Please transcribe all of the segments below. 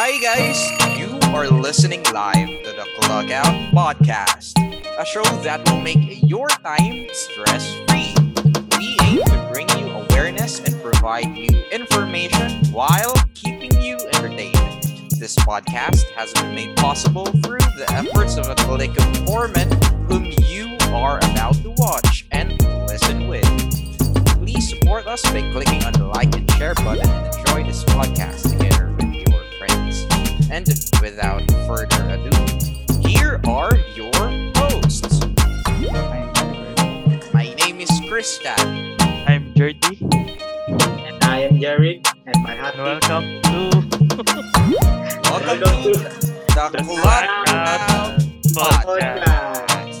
Hi guys, you are listening live to the Clockout Podcast, a show that will make your time stress-free. We aim to bring you awareness and provide you information while keeping you entertained. This podcast has been made possible through the efforts of a clique of foremen whom you are about to watch and listen with. Please support us by clicking on the like and share button and enjoy this podcast together friends. And without further ado, here are your hosts. My name is Christian. I'm Jordy, And I am Jerry, and my happy welcome to Welcome Welcome to to the Clockout Podcast.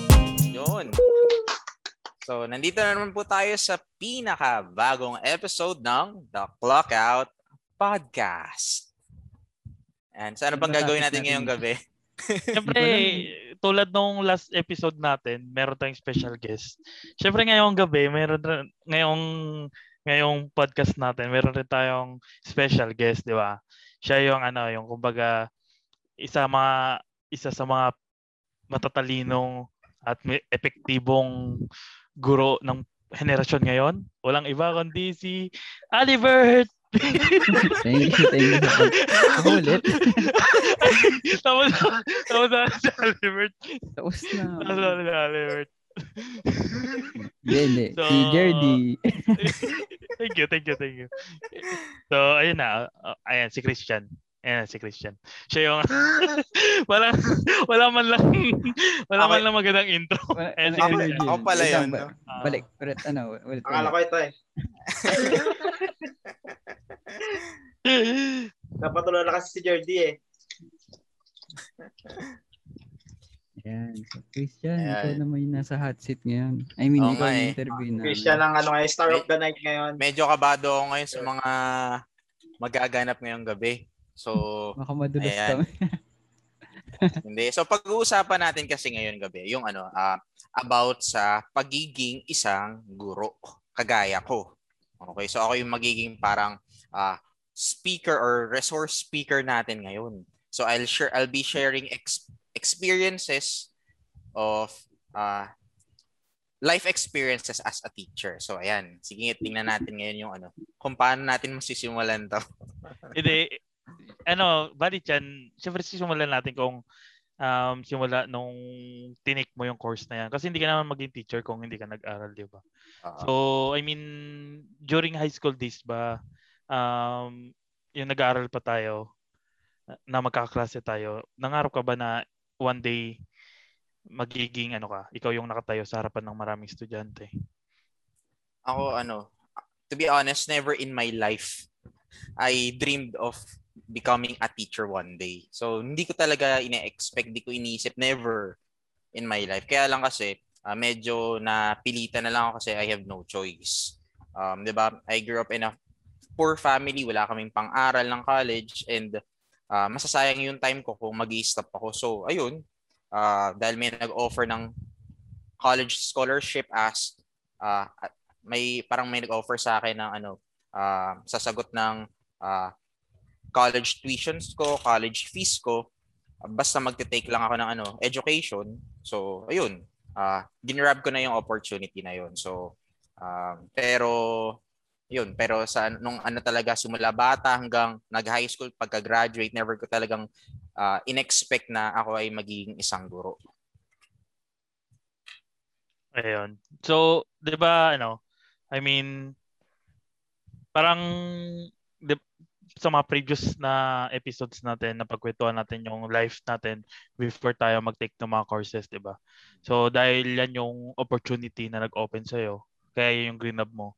Yun. So, nandito na naman po tayo sa pinaka bagong episode ng The Clockout Podcast. And sa ano bang gagawin natin ngayong gabi? Siyempre, tulad nung last episode natin, meron tayong special guest. Siyempre ngayong gabi, meron rin- ngayong ngayong podcast natin, meron rin tayong special guest, di ba? Siya yung ano, yung kumbaga isa mga isa sa mga matatalinong at may epektibong guro ng henerasyon ngayon. Walang iba kundi si Alibert. Thank you, thank you. Ako ulit. tapos, tapos na si Alibert. Tapos Tapos na. na si Alibert. Hindi, hindi. So, Si Jerdy. thank you, thank you, thank you. So, ayun na. Uh, ayan, si Christian. Ayan, si Christian. Siya yung, wala, wala man lang, wala man Okay. lang magandang intro. Ayan, si Ako- Christian. ako pala yun, ba- no? Balik, ano, ulit. Akala ko ito eh. Napatuloy na kasi si Jordy eh. Ayan. So, Christian, Ayan. ikaw naman yung nasa hot seat ngayon. I mean, Oo ikaw yung eh. interview na. Christian ang ano ngayon, star of the night ngayon. Medyo kabado ako ngayon sa mga magaganap ngayong gabi. So, Baka madulas Ayan. kami. hindi. So, pag-uusapan natin kasi ngayon gabi, yung ano, ah, about sa pagiging isang guro. Kagaya ko. Okay, so ako yung magiging parang ah, speaker or resource speaker natin ngayon. So I'll share I'll be sharing ex- experiences of ah, life experiences as a teacher. So ayan, sige tingnan natin ngayon yung ano, kung paano natin masisimulan 'to. Hindi, ano, bali dyan, siyempre simulan natin kung um, simula nung tinik mo yung course na yan. Kasi hindi ka naman maging teacher kung hindi ka nag-aral, di ba? Ah, So, I mean, during high school days ba, um, yung nag-aaral pa tayo, na magkakaklase tayo, nangarap ka ba na one day magiging ano ka, ikaw yung nakatayo sa harapan ng maraming estudyante? ako ano, to be honest, never in my life I dreamed of becoming a teacher one day. So hindi ko talaga ine-expect, hindi ko iniisip never in my life. Kaya lang kasi ah, medyo napilitan na lang ako kasi I have no choice. Um, 'di ba? I grew up in a poor family, wala kaming pang-aral ng college and ah, masasayang yung time ko kung magi-stop ako. So ayun, ah, dahil may nag-offer ng college scholarship as ah, may parang may nag-offer sa akin ng ano ah, sasagot ng ah, college tuitions ko, college fees ko, basta magte-take lang ako ng ano, education. So, ayun. Ah, ginrab ko na yung opportunity na yun. So, ah, pero yun, pero sa nung ano talaga simula bata hanggang nag-high school pagka-graduate, never ko talagang ah, inexpect na ako ay magiging isang guro. Ayun. So, 'di ba ano, I mean parang di- sa mga previous na episodes natin na pagkwentuhan natin yung life natin before tayo mag-take ng mga courses, 'di ba? So, dahil yan yung opportunity na nag-open sa kaya yun yung green up mo.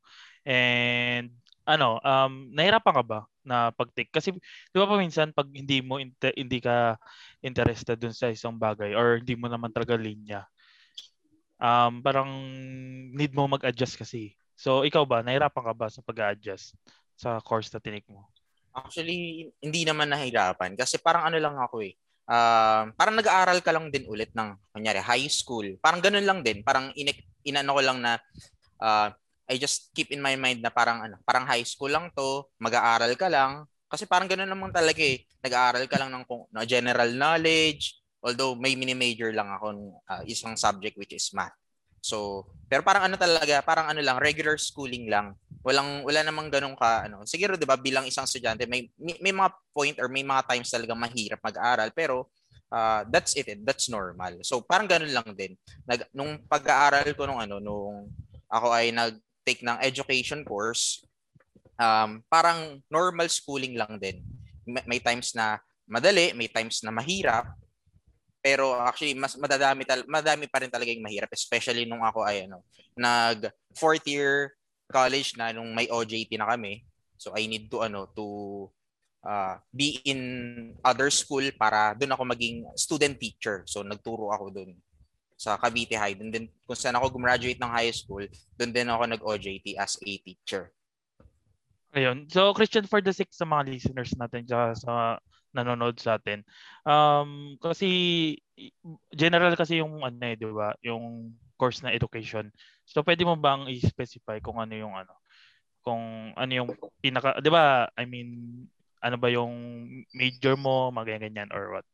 And ano, um nahirapan ka ba na pag-take kasi 'di ba pa minsan pag hindi mo inte- hindi ka interested dun sa isang bagay or hindi mo naman talaga linya um, parang need mo mag-adjust kasi. So, ikaw ba, nahirapan ka ba sa pag-adjust sa course na tinik mo? Actually, hindi naman nahirapan kasi parang ano lang ako eh. Um, parang nag-aaral ka lang din ulit ng kunyari high school. Parang ganun lang din. Parang in inano ko lang na ah, I just keep in my mind na parang ano, parang high school lang to, mag-aaral ka lang, Kasi parang ganun naman talaga eh. Nag-aaral ka lang ng no, general knowledge, although may mini-major lang ako uh, isang subject which is math. So, pero parang ano talaga, parang ano lang, regular schooling lang. Walang wala namang ganun ka ano. Siguro 'di ba bilang isang estudyante may, may may mga point or may mga times talaga mahirap mag-aral pero uh, that's it, that's normal. So parang ganun lang din. Nag nung pag-aaral ko nung ano nung ako ay nag-take ng education course, um, parang normal schooling lang din. May, may times na madali, may times na mahirap, pero actually mas madadami tal madami pa rin talaga yung mahirap especially nung ako ay ano nag fourth year college na nung may OJT na kami. So I need to ano to uh, be in other school para doon ako maging student teacher. So nagturo ako doon sa Cavite High and then kung saan ako gumraduate ng high school doon din ako nag OJT as a teacher Ayun. So, Christian, for the sake sa mga listeners natin sa, sa nanonood sa atin. Um, kasi general kasi yung ano eh, 'di ba? Yung course na education. So pwede mo bang i-specify kung ano yung ano? Kung ano yung pinaka 'di ba? I mean, ano ba yung major mo, mga ganyan or what?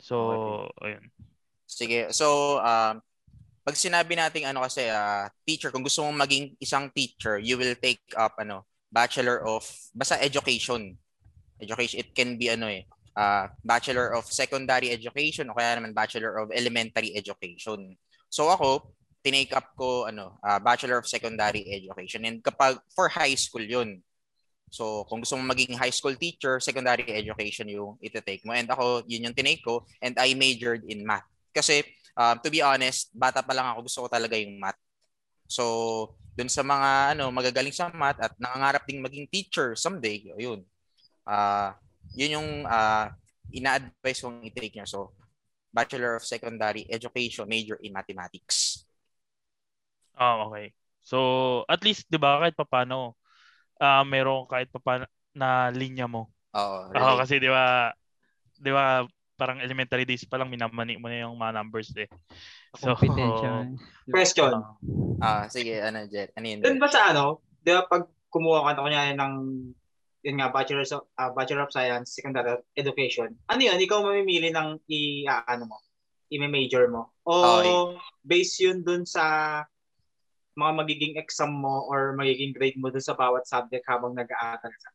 So, okay. ayun. Sige. So, um pag sinabi nating ano kasi uh, teacher, kung gusto mong maging isang teacher, you will take up ano, Bachelor of basta education. Education it can be ano eh, uh, Bachelor of Secondary Education o kaya naman Bachelor of Elementary Education. So ako, tinake up ko ano, uh, Bachelor of Secondary Education and kapag for high school 'yun. So kung gusto mo maging high school teacher, secondary education yung ite-take mo. And ako, yun yung tinake ko and I majored in math. Kasi uh, to be honest, bata pa lang ako gusto ko talaga yung math. So dun sa mga ano magagaling sa math at nangangarap ding maging teacher someday, yun. Uh, yun yung uh, ina-advise kong i-take niya. So, Bachelor of Secondary Education, major in Mathematics. Oh, okay. So, at least, di ba, kahit papano, uh, meron kahit papano na linya mo. Oo. Really. Oo, kasi di ba, di ba, parang elementary days pa lang minamani mo na yung mga numbers eh. So, Kompetensya. Question. Ah, uh, sige, ano, Jet? Ano yun? Doon ba sa ano, di ba pag kumuha ka kunyari ng yun nga, Bachelor of, uh, Bachelor of Science, Secondary Education, ano yun, ikaw mamimili ng i, uh, ano mo, i-major mo? O okay. base yun dun sa mga magiging exam mo or magiging grade mo dun sa bawat subject habang nag-aaral ka?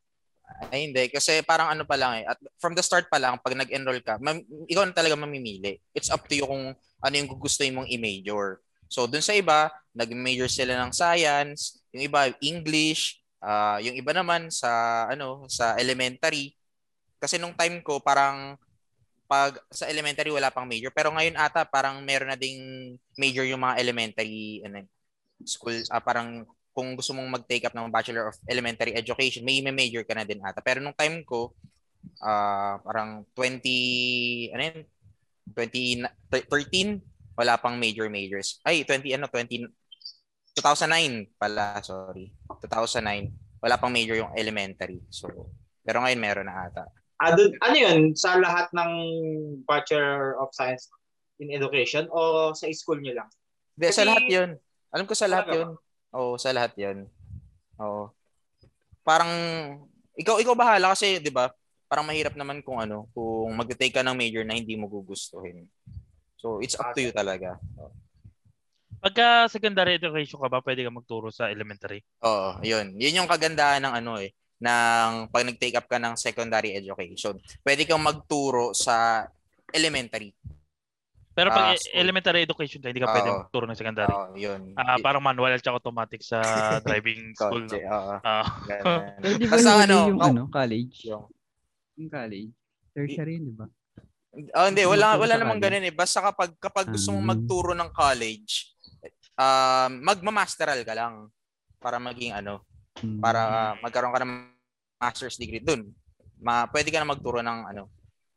Ay, hindi. Kasi parang ano pa lang eh. At from the start pa lang, pag nag-enroll ka, mam- ikaw na talaga mamimili. It's up to you kung ano yung gugustuhin mong i-major. So, dun sa iba, nag-major sila ng science, yung iba, English, Uh, yung iba naman sa ano sa elementary kasi nung time ko parang pag sa elementary wala pang major pero ngayon ata parang meron na ding major yung mga elementary ano school uh, parang kung gusto mong mag-take up ng Bachelor of Elementary Education may may major ka na din ata pero nung time ko uh, parang 20 ano yun 2013 wala pang major majors ay 20 ano 20 2009 pala, sorry. 2009. Wala pang major yung elementary. So, pero ngayon meron na ata. Dun, ano yun? Sa lahat ng Bachelor of Science in Education o sa school nyo lang? Hindi, sa lahat yun. Alam ko sa lahat yun. Oo, sa lahat yun. Oo. Parang, ikaw, ikaw bahala kasi, di ba, parang mahirap naman kung ano, kung mag-take ka ng major na hindi mo gugustuhin. So, it's up to you talaga. So, Pagka secondary education ka ba, pwede ka magturo sa elementary? Oo, yun. Yun yung kagandahan ng ano eh, ng pag nag-take up ka ng secondary education. Pwede kang magturo sa elementary. Pero pag uh, elementary education ka, hindi ka uh, pwede magturo ng secondary. Uh, yun. Uh, parang manual at automatic sa driving school. Kotse, no? oo. Uh, pwede ba Basta, ano, yung oh, ano, college? Yung, yung college. Tertiary, di ba? Oh, hindi, wala wala namang ganun eh. Basta kapag kapag gusto mong magturo ng college, um, magma-masteral ka lang para maging ano, para uh, magkaroon ka ng master's degree doon. Ma, pwede ka na magturo ng ano,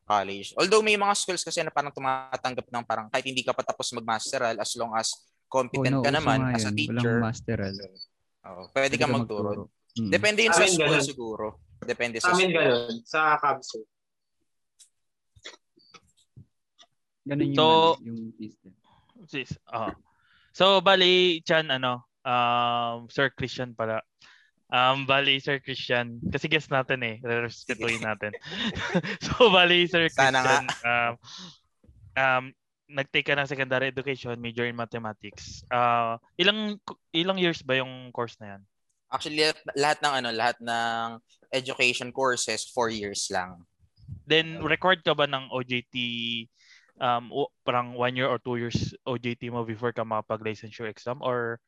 college. Although may mga schools kasi na parang tumatanggap ng parang kahit hindi ka pa tapos mag-masteral as long as competent oh, no, ka naman as a teacher. Walang masteral. Oh, pwede, pwede ka magturo. magturo. Hmm. Depende yun sa school ganun. siguro. Depende sa Amin school. ganun. Sa CABSO. Ganun yung, so, ano, yung system. Sis, uh, So, bali, Chan, ano, um, Sir Christian pala. Um, bali, Sir Christian, kasi guest natin eh, respetuhin natin. so, bali, Sir Christian, Sana um, um, nag-take ka ng secondary education, major in mathematics. Uh, ilang ilang years ba yung course na yan? Actually, lahat ng ano, lahat ng education courses, four years lang. Then, record ka ba ng OJT um, parang one year or two years OJT mo before ka makapag-licensure exam or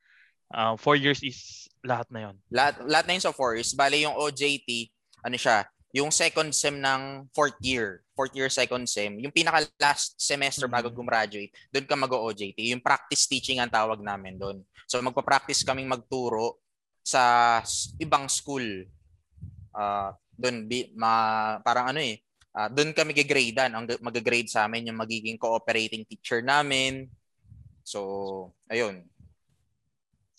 uh, four years is lahat na yon Lahat, lahat na yun sa four years. Bale yung OJT, ano siya, yung second sem ng fourth year, fourth year second sem, yung pinaka last semester bago mm-hmm. gumraduate, doon ka mag-OJT. Yung practice teaching ang tawag namin doon. So magpa-practice kaming magturo sa ibang school. Uh, doon ma, parang ano eh, uh, doon kami gigradean. Ang mag-grade sa amin yung magiging cooperating teacher namin. So, ayun.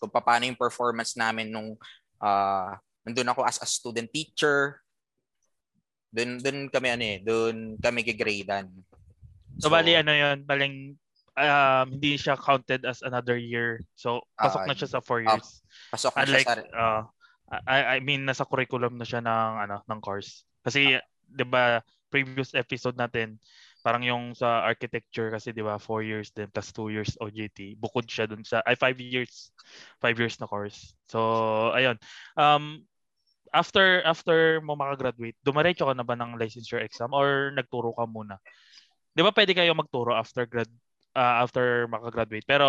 Kung paano yung performance namin nung uh, nandun ako as a student teacher. Doon doon kami ano eh, doon kami gigradean. So, so bali ano 'yon, baling um, hindi siya counted as another year. So, pasok uh, na siya sa four years. Uh, pasok na Unlike, siya sa... Uh, I, I mean, nasa curriculum na siya ng, ano, ng course. Kasi, uh, di ba, previous episode natin, parang yung sa architecture kasi 'di ba 4 years din plus 2 years OJT bukod siya dun sa ay 5 years 5 years na course so ayun um after after mo makagraduate dumiretso ka na ba ng licensure exam or nagturo ka muna 'di ba pwede kayo magturo after grad uh, after makagraduate. Pero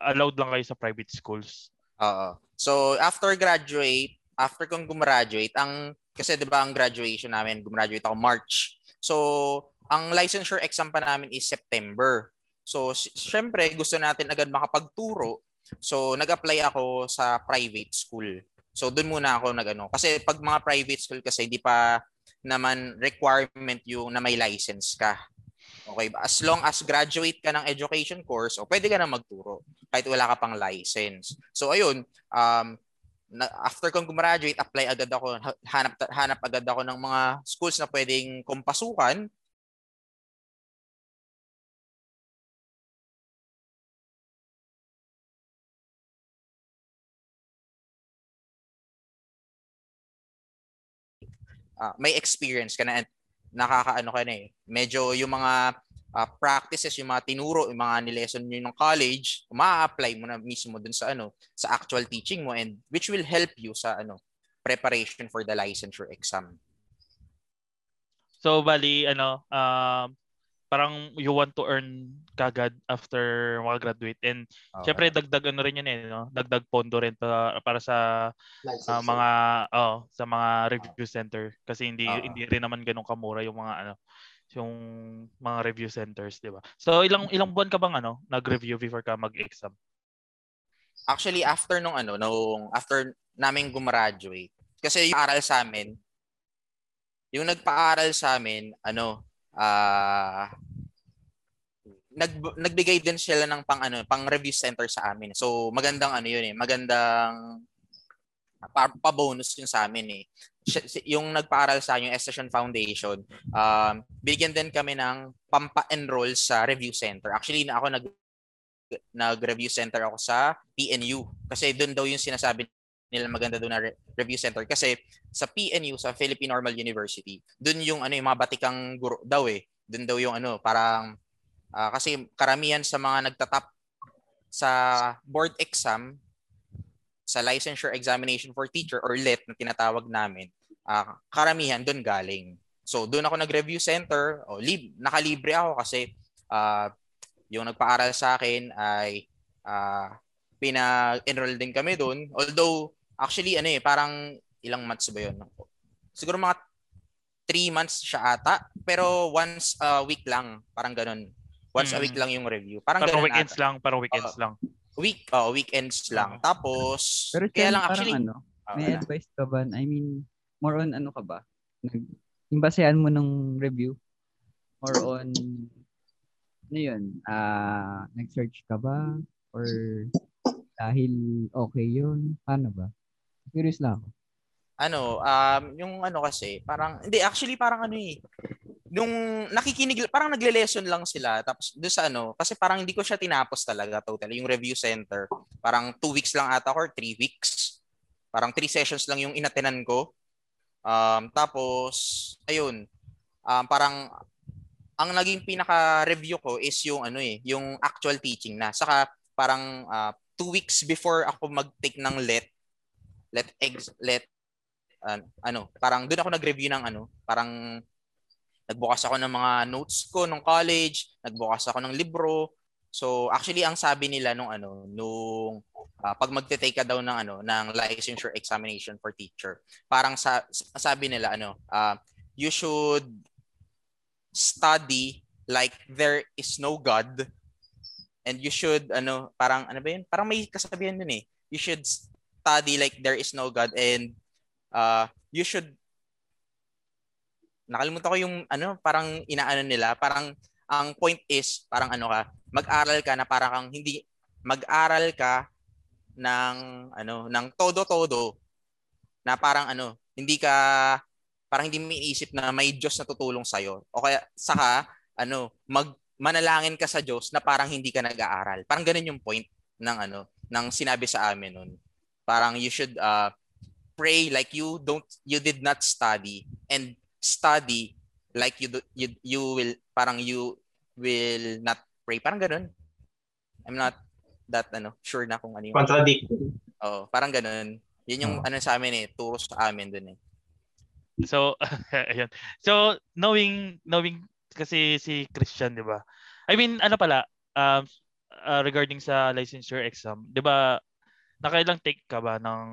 allowed lang kayo sa private schools. Oo. So after graduate, after kong gumraduate, ang kasi 'di ba ang graduation namin, gumraduate ako March. So ang licensure exam pa namin is September. So syempre gusto natin agad makapagturo. So nag-apply ako sa private school. So doon muna ako nagano kasi pag mga private school kasi hindi pa naman requirement yung na may license ka. Okay? As long as graduate ka ng education course, o pwede ka na magturo kahit wala ka pang license. So ayun, um, after kong gumraduate, apply agad ako, hanap, hanap agad ako ng mga schools na pwedeng kumpasukan uh, may experience ka na nakakaano ka na eh. Medyo yung mga uh, practices, yung mga tinuro, yung mga nilesson nyo ng college, ma-apply mo na mismo dun sa ano, sa actual teaching mo and which will help you sa ano, preparation for the licensure exam. So bali ano, um uh, parang you want to earn kagad after makagraduate and okay. syempre dagdag ano rin yun eh no dagdag pondo rin para, para sa uh, mga oh sa mga review center kasi hindi uh-huh. hindi rin naman ganun kamura yung mga ano yung mga review centers di ba so ilang ilang buwan ka bang ano nag-review before ka mag-exam actually after nung ano nung after namin gumraduate kasi yung aral sa amin yung nagpa-aral sa amin ano uh, nag nagbigay din sila ng pang ano, pang review center sa amin. So magandang ano 'yun eh, magandang pa, pa bonus 'yun sa amin eh. Yung nagpaaral sa yung Station Foundation, um, bigyan din kami ng pampa-enroll sa review center. Actually, ako nag nag-review center ako sa PNU kasi doon daw yung sinasabi nila maganda doon na re- review center. Kasi sa PNU sa Philippine Normal University doon yung ano yung mga batikang guro daw eh. Doon daw yung ano parang uh, kasi karamihan sa mga nagtatap sa board exam sa licensure examination for teacher or LET na tinatawag namin uh, karamihan doon galing so doon ako nag-review center o oh, lib nakalibre ako kasi uh, yung nagpaaral sa akin ay uh, pinag-enroll din kami doon although actually ano eh parang ilang months ba yun? Siguro mga 3 months siya ata, pero once a week lang, parang ganun. Once hmm. a week lang yung review. Parang parang weekends ata. lang, parang weekends uh, lang. Week, oh, weekends lang. Tapos, pero kaya lang actually, ano, may uh, advice ka ba? I mean, more on ano ka ba? Nag, yung basehan mo ng review? Or on, ano yun? Uh, nag-search ka ba? Or dahil okay yun? Paano ba? Curious lang ako ano, um, yung ano kasi, parang, hindi, actually parang ano eh, nung nakikinig, parang nagle-lesson lang sila, tapos doon sa ano, kasi parang hindi ko siya tinapos talaga totally, yung review center, parang two weeks lang ata or three weeks. parang three sessions lang yung inatenan ko. Um, tapos, ayun, um, parang ang naging pinaka-review ko is yung ano eh, yung actual teaching na. Saka parang uh, two weeks before ako mag-take ng let, let, ex, let, uh, ano, parang doon ako nag-review ng ano, parang nagbukas ako ng mga notes ko nung college, nagbukas ako ng libro. So actually ang sabi nila nung ano nung uh, pag magte-take ka daw ng ano ng licensure examination for teacher, parang sa sabi nila ano, uh, you should study like there is no God and you should ano parang ano ba yun? Parang may kasabihan dun eh. You should study like there is no God and uh, you should nakalimutan ko yung ano, parang inaano nila, parang ang point is parang ano ka, mag-aral ka na parang kang hindi mag-aral ka ng ano, ng todo-todo na parang ano, hindi ka parang hindi mo iniisip na may Diyos na tutulong sa iyo. O kaya saka ano, mag manalangin ka sa Diyos na parang hindi ka nag-aaral. Parang ganun yung point ng ano, ng sinabi sa amin noon. Parang you should uh, pray like you don't you did not study and study like you do, you you will parang you will not pray. Parang ganun. I'm not that ano sure na kung ano yung contradictory. Oh parang ganun. Yun yung oh. ano sa amin eh turo sa amin dun eh. So ayun. So knowing knowing kasi si Christian di ba? I mean ano pala um uh, regarding sa licensure exam di ba nakailang take ka ba ng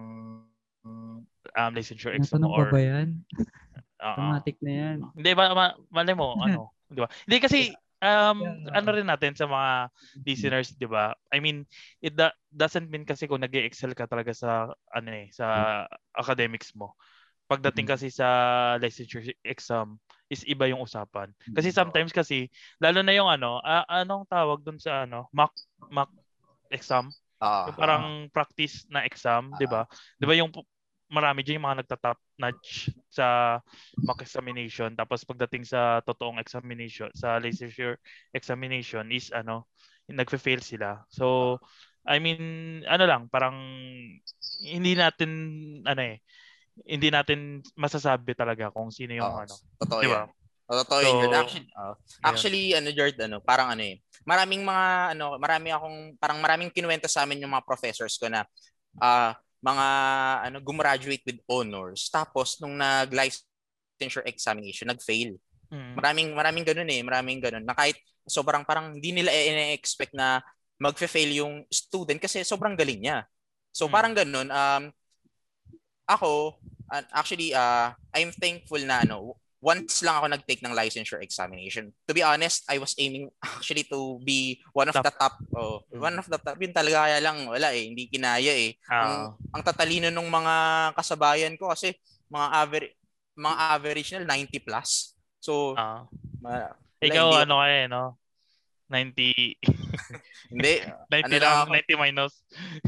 um, licensure exam or ba yan? Automatic na yan. Hindi ba ma- mali mo ano, 'di ba? Hindi kasi um yeah. ano rin natin sa mga listeners, 'di ba? I mean, it da- doesn't mean kasi kung nag-excel ka talaga sa ano eh, sa academics mo. Pagdating mm-hmm. kasi sa licensure exam is iba yung usapan. Kasi mm-hmm. sometimes kasi lalo na yung ano, uh, anong tawag doon sa ano, mock mock exam. Uh, parang uh, practice na exam, uh, 'di ba? 'Di ba yung marami diyan yung mga nagta-top notch sa mock examination tapos pagdating sa totoong examination sa licensure examination is ano nagfe-fail sila. So I mean ano lang parang hindi natin ano eh hindi natin masasabi talaga kung sino yung oh, ano. Totoo di ba? Totoo so, yun. Actually, uh, actually yeah. ano Jord, ano, parang ano eh. Maraming mga ano, marami akong parang maraming kinuwento sa amin yung mga professors ko na uh, mga ano gumraduate with honors tapos nung nag licensure examination nag-fail. Mm. Maraming maraming ganoon eh, maraming ganoon. Na kahit sobrang parang hindi nila ine-expect na magfe-fail yung student kasi sobrang galing niya. So mm. parang ganoon um ako actually uh I'm thankful na ano once lang ako nag-take ng licensure examination. To be honest, I was aiming actually to be one of top. the top. Oh, mm. one of the top. Yun talaga kaya lang wala eh, hindi kinaya eh. Uh. Ang, ang tatalino ng mga kasabayan ko kasi mga average mga average nila 90 plus. So, uh. ma, ikaw hindi, ano kaya eh, no? 90 Hindi. 90 ano lang, 90 minus.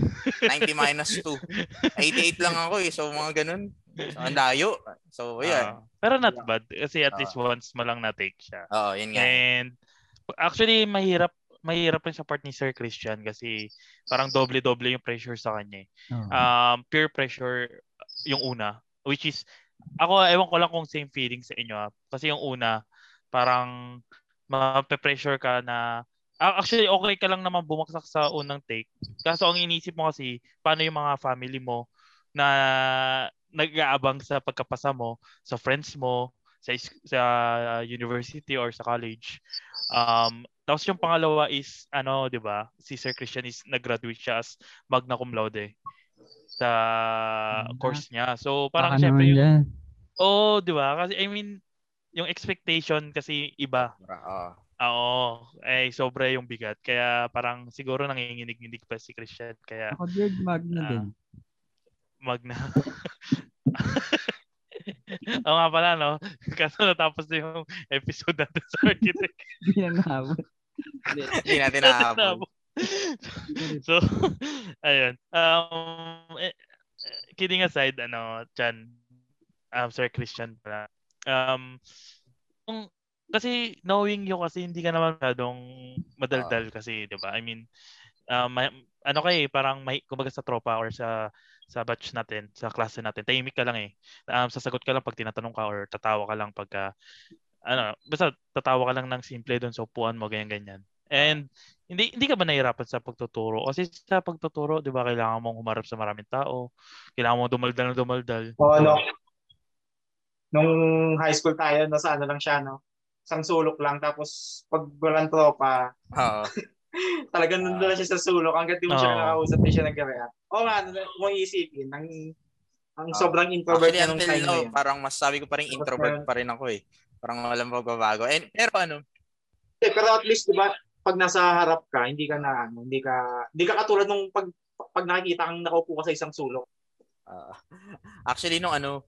90 minus 2. 88 lang ako eh. So mga ganun. So, ang layo. So, yeah. Uh, pero not bad. Kasi at uh, least once mo lang na-take siya. Oo, oh, yun nga. And actually, mahirap mahirap rin sa part ni Sir Christian kasi parang doble-doble yung pressure sa kanya. Uh-huh. Um, peer pressure yung una. Which is, ako, ewan ko lang kung same feeling sa inyo. Ha? Kasi yung una, parang mape-pressure ka na actually okay ka lang naman bumaksak sa unang take. Kaso ang inisip mo kasi paano yung mga family mo na nag-aabang sa pagkapasa mo, sa friends mo, sa sa university or sa college. Um, tapos yung pangalawa is ano, 'di ba? Si Sir Christian is nag-graduate siya as magna cum laude sa uh, course niya. So parang Baka syempre yung Oh, 'di ba? Kasi I mean, yung expectation kasi iba. Uh, Oo. Eh, sobra yung bigat. Kaya parang siguro nanginginig-nginig pa si Christian. Kaya, Ako, Beard Magna uh, din. Magna. Oo nga pala, no? Kaso natapos na yung episode natin sa architect. Hindi na nahabot. Hindi natin nahabot. so, ayun. Um, eh, kidding aside, ano, Chan, um, Sir Christian pala. Um, yung kasi knowing you kasi hindi ka naman masyadong madaldal kasi, 'di ba? I mean, uh, may, ano kay parang may kumbaga sa tropa or sa sa batch natin, sa klase natin, tahimik ka lang eh. Um, sasagot ka lang pag tinatanong ka or tatawa ka lang pagka, ano, basta tatawa ka lang ng simple doon sa upuan mo, ganyan-ganyan. And hindi hindi ka ba nahirapan sa pagtuturo? Kasi sa pagtuturo, 'di ba, kailangan mong humarap sa maraming tao, kailangan mo dumaldal na dumaldal. Oo, no. Nung high school tayo, nasa ano lang siya, no? Isang sulok lang, tapos pag walang tropa, Oo. talagang nandun lang siya sa sulok hanggang di mo siya Oo. nakakausap, di siya nag-react. Oo nga, ano, kung iisipin, ang, ang Oo. sobrang introvert Actually, na nung until time na now, yun. parang masasabi ko pa rin introvert pa rin ako eh. Parang walang magbabago. And, pero ano, Eh, pero at least, di ba, pag nasa harap ka, hindi ka na, ano, hindi ka, hindi ka katulad nung pag, pag nakikita kang nakaupo ka sa isang sulok. ah, actually, nung ano,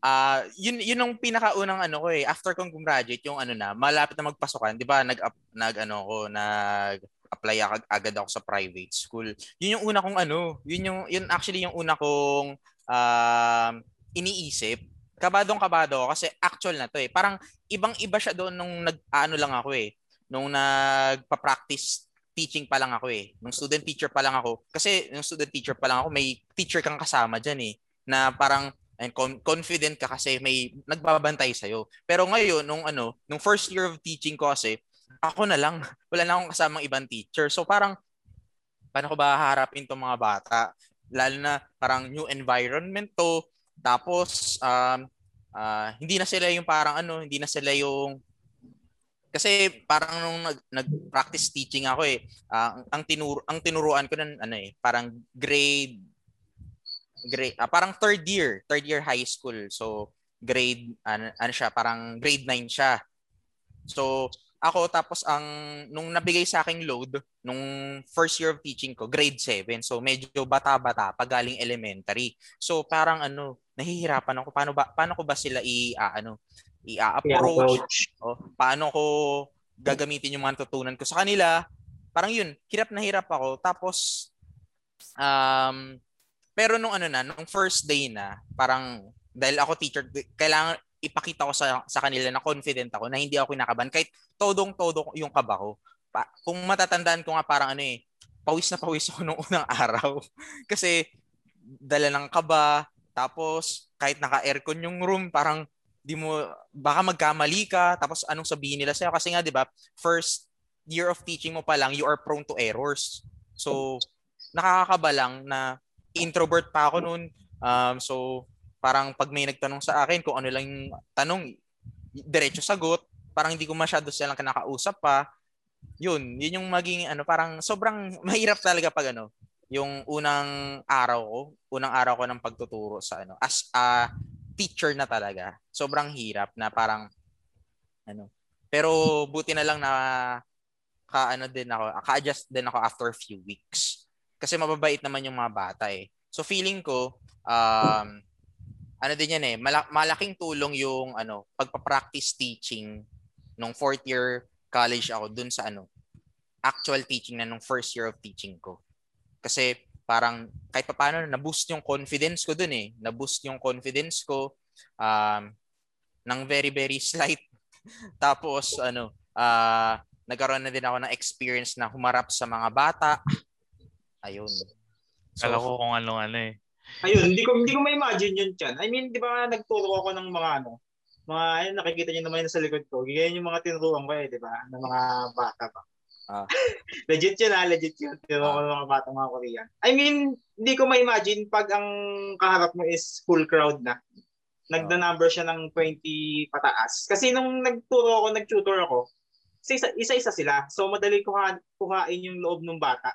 ah yun, yun yung pinakaunang ano ko eh. After kong gumraduate, yung ano na, malapit na magpasukan, di ba, nag, nag, ano ko, nag, apply ag- agad ako sa private school. Yun yung una kong ano, yun yung yun actually yung una kong um, iniisip. Kabadong kabado kasi actual na to eh. Parang ibang-iba siya doon nung nag ano lang ako eh. Nung nagpa-practice teaching pa lang ako eh. Nung student teacher pa lang ako. Kasi nung student teacher pa lang ako, may teacher kang kasama diyan eh na parang and con- confident ka kasi may nagbabantay sa Pero ngayon nung ano, nung first year of teaching ko kasi ako na lang. Wala na akong kasamang ibang teacher. So parang, paano ko ba haharapin tong mga bata? Lalo na parang new environment to. Tapos, um, ah, hindi na sila yung parang ano, hindi na sila yung kasi parang nung nag, nag-practice teaching ako eh, ang, ang tinuro ang tinuruan ko nun ano eh, parang grade grade ah, parang third year, third year high school. So grade ano, ano siya, parang grade 9 siya. So ako tapos ang nung nabigay sa aking load nung first year of teaching ko grade 7 so medyo bata-bata pa galing elementary so parang ano nahihirapan ako paano ba paano ko ba sila i ah, ano i-approach approach. o paano ko gagamitin yung mga tutunan ko sa kanila parang yun hirap na hirap ako tapos um pero nung ano na nung first day na parang dahil ako teacher kailangan ipakita ko sa sa kanila na confident ako na hindi ako kinakabahan kahit todong-todo yung kaba ko. Pa, kung matatandaan ko nga parang ano eh, pawis na pawis ako nung unang araw. Kasi dala ng kaba, tapos kahit naka-aircon yung room, parang di mo, baka magkamali ka, tapos anong sabihin nila sa'yo. Kasi nga, di ba, first year of teaching mo pa lang, you are prone to errors. So, nakakakaba lang na introvert pa ako noon. Um, so, parang pag may nagtanong sa akin kung ano lang yung tanong, diretso sagot, parang hindi ko masyado silang kinakausap pa. Yun, yun yung maging ano, parang sobrang mahirap talaga pag ano, yung unang araw ko, unang araw ko ng pagtuturo sa ano, as a teacher na talaga. Sobrang hirap na parang ano. Pero buti na lang na ka ano din ako, ka-adjust din ako after few weeks. Kasi mababait naman yung mga bata eh. So feeling ko um ano din yan eh, mala- malaking tulong yung ano, pagpa-practice teaching nung fourth year college ako dun sa ano, actual teaching na nung first year of teaching ko. Kasi parang kahit pa paano na-boost yung confidence ko dun eh. Na-boost yung confidence ko um, ng very very slight. Tapos ano, uh, nagkaroon na din ako ng experience na humarap sa mga bata. Ayun. So, Kala ko kung ano ano eh. Ayun, hindi ko hindi ko ma-imagine yun Chan. I mean, 'di ba nagturo ako ng mga ano, mga ayun nakikita niyo naman yun sa likod ko. Ganyan yung mga tinuruan ko eh, 'di ba? Ng mga bata pa. Ah. legit yun ah, legit yun. Tinuruan ko ng mga bata mga Korean. I mean, hindi ko ma-imagine pag ang kaharap mo is full crowd na. Nagda-number siya ng 20 pataas. Kasi nung nagturo ako, nag-tutor ako, isa- isa-isa sila. So, madali kuha, kuhain yung loob ng bata.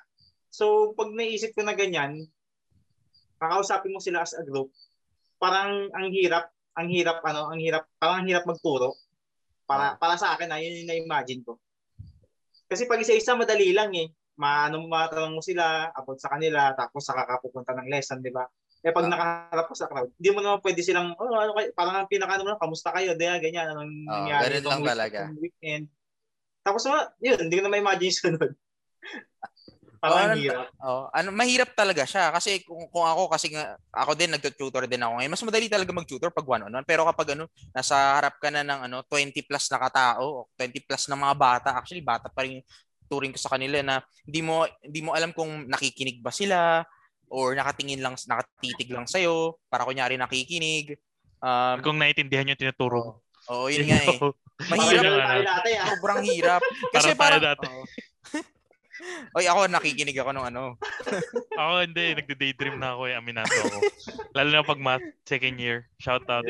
So, pag naisip ko na ganyan, kakausapin mo sila as a group, parang ang hirap, ang hirap ano, ang hirap, parang ang hirap magturo. Para para sa akin, ayun yung na-imagine ko. Kasi pag isa-isa madali lang eh. Maano mo matanong mo sila about sa kanila tapos saka ka pupunta ng lesson, di ba? Eh pag Ah. nakaharap ka sa crowd, hindi mo naman pwede silang, oh, ano kayo, parang ang pinaka ano kamusta kayo, di ganyan, anong Oo, nangyari ganun lang talaga. weekend. Tapos yun, hindi ko na ma-imagine sunod. Oh, parang ano- ang hirap. Oh, ano mahirap talaga siya kasi kung, kung ako kasi nga, ako din nagtututor din ako ngayon. Mas madali talaga mag-tutor pag one on one. Pero kapag ano, nasa harap ka na ng ano 20 plus na katao, o 20 plus na mga bata, actually bata pa rin turing ko sa kanila na hindi mo hindi mo alam kung nakikinig ba sila, or nakatingin lang, nakatitig lang sa'yo, para kunyari nakikinig. Um, Kung naiintindihan yung tinuturo mo. Oo, yun nga eh. Mahirap. ah. Sobrang hirap. Kasi Parang tayo parang, dati. Oo. Oy, ako nakikinig ako nung ano. Ako hindi, nagde-daydream na ako eh, aminado ako. Lalo na pag math, second year. Shout out.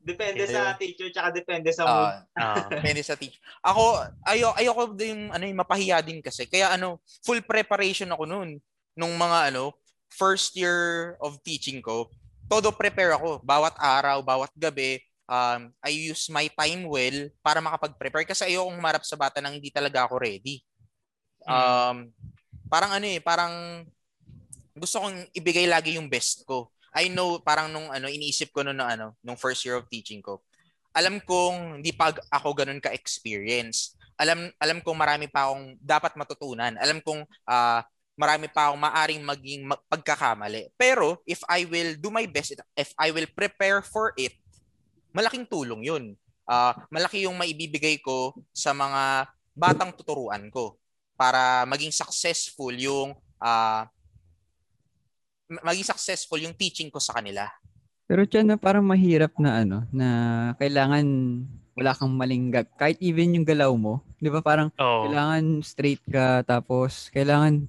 Depende Okay. sa teacher tsaka depende sa mood. Ah, Ah. depende sa teacher. Ako, ayo ayoko din ano, yung mapahiya din kasi. Kaya ano, full preparation ako noon nung mga ano, first year of teaching ko. Todo prepare ako. Bawat araw, bawat gabi, um, I use my time well para makapag-prepare kasi ayokong marap sa bata nang hindi talaga ako ready. Um, parang ano eh, parang gusto kong ibigay lagi yung best ko. I know parang nung ano iniisip ko nung ano nung first year of teaching ko. Alam kong hindi pa ako ganun ka-experience. Alam alam kong marami pa akong dapat matutunan. Alam kong ah, marami pa akong maaring maging mag- pagkakamali. Pero if I will do my best, if I will prepare for it, malaking tulong 'yun. Ah, malaki yung maibibigay ko sa mga batang tuturuan ko para maging successful yung ma- maging successful yung teaching ko sa kanila. Pero dyan na parang mahirap na ano, na kailangan wala kang maling gag. Kahit even yung galaw mo, di ba parang Oo. kailangan straight ka, tapos kailangan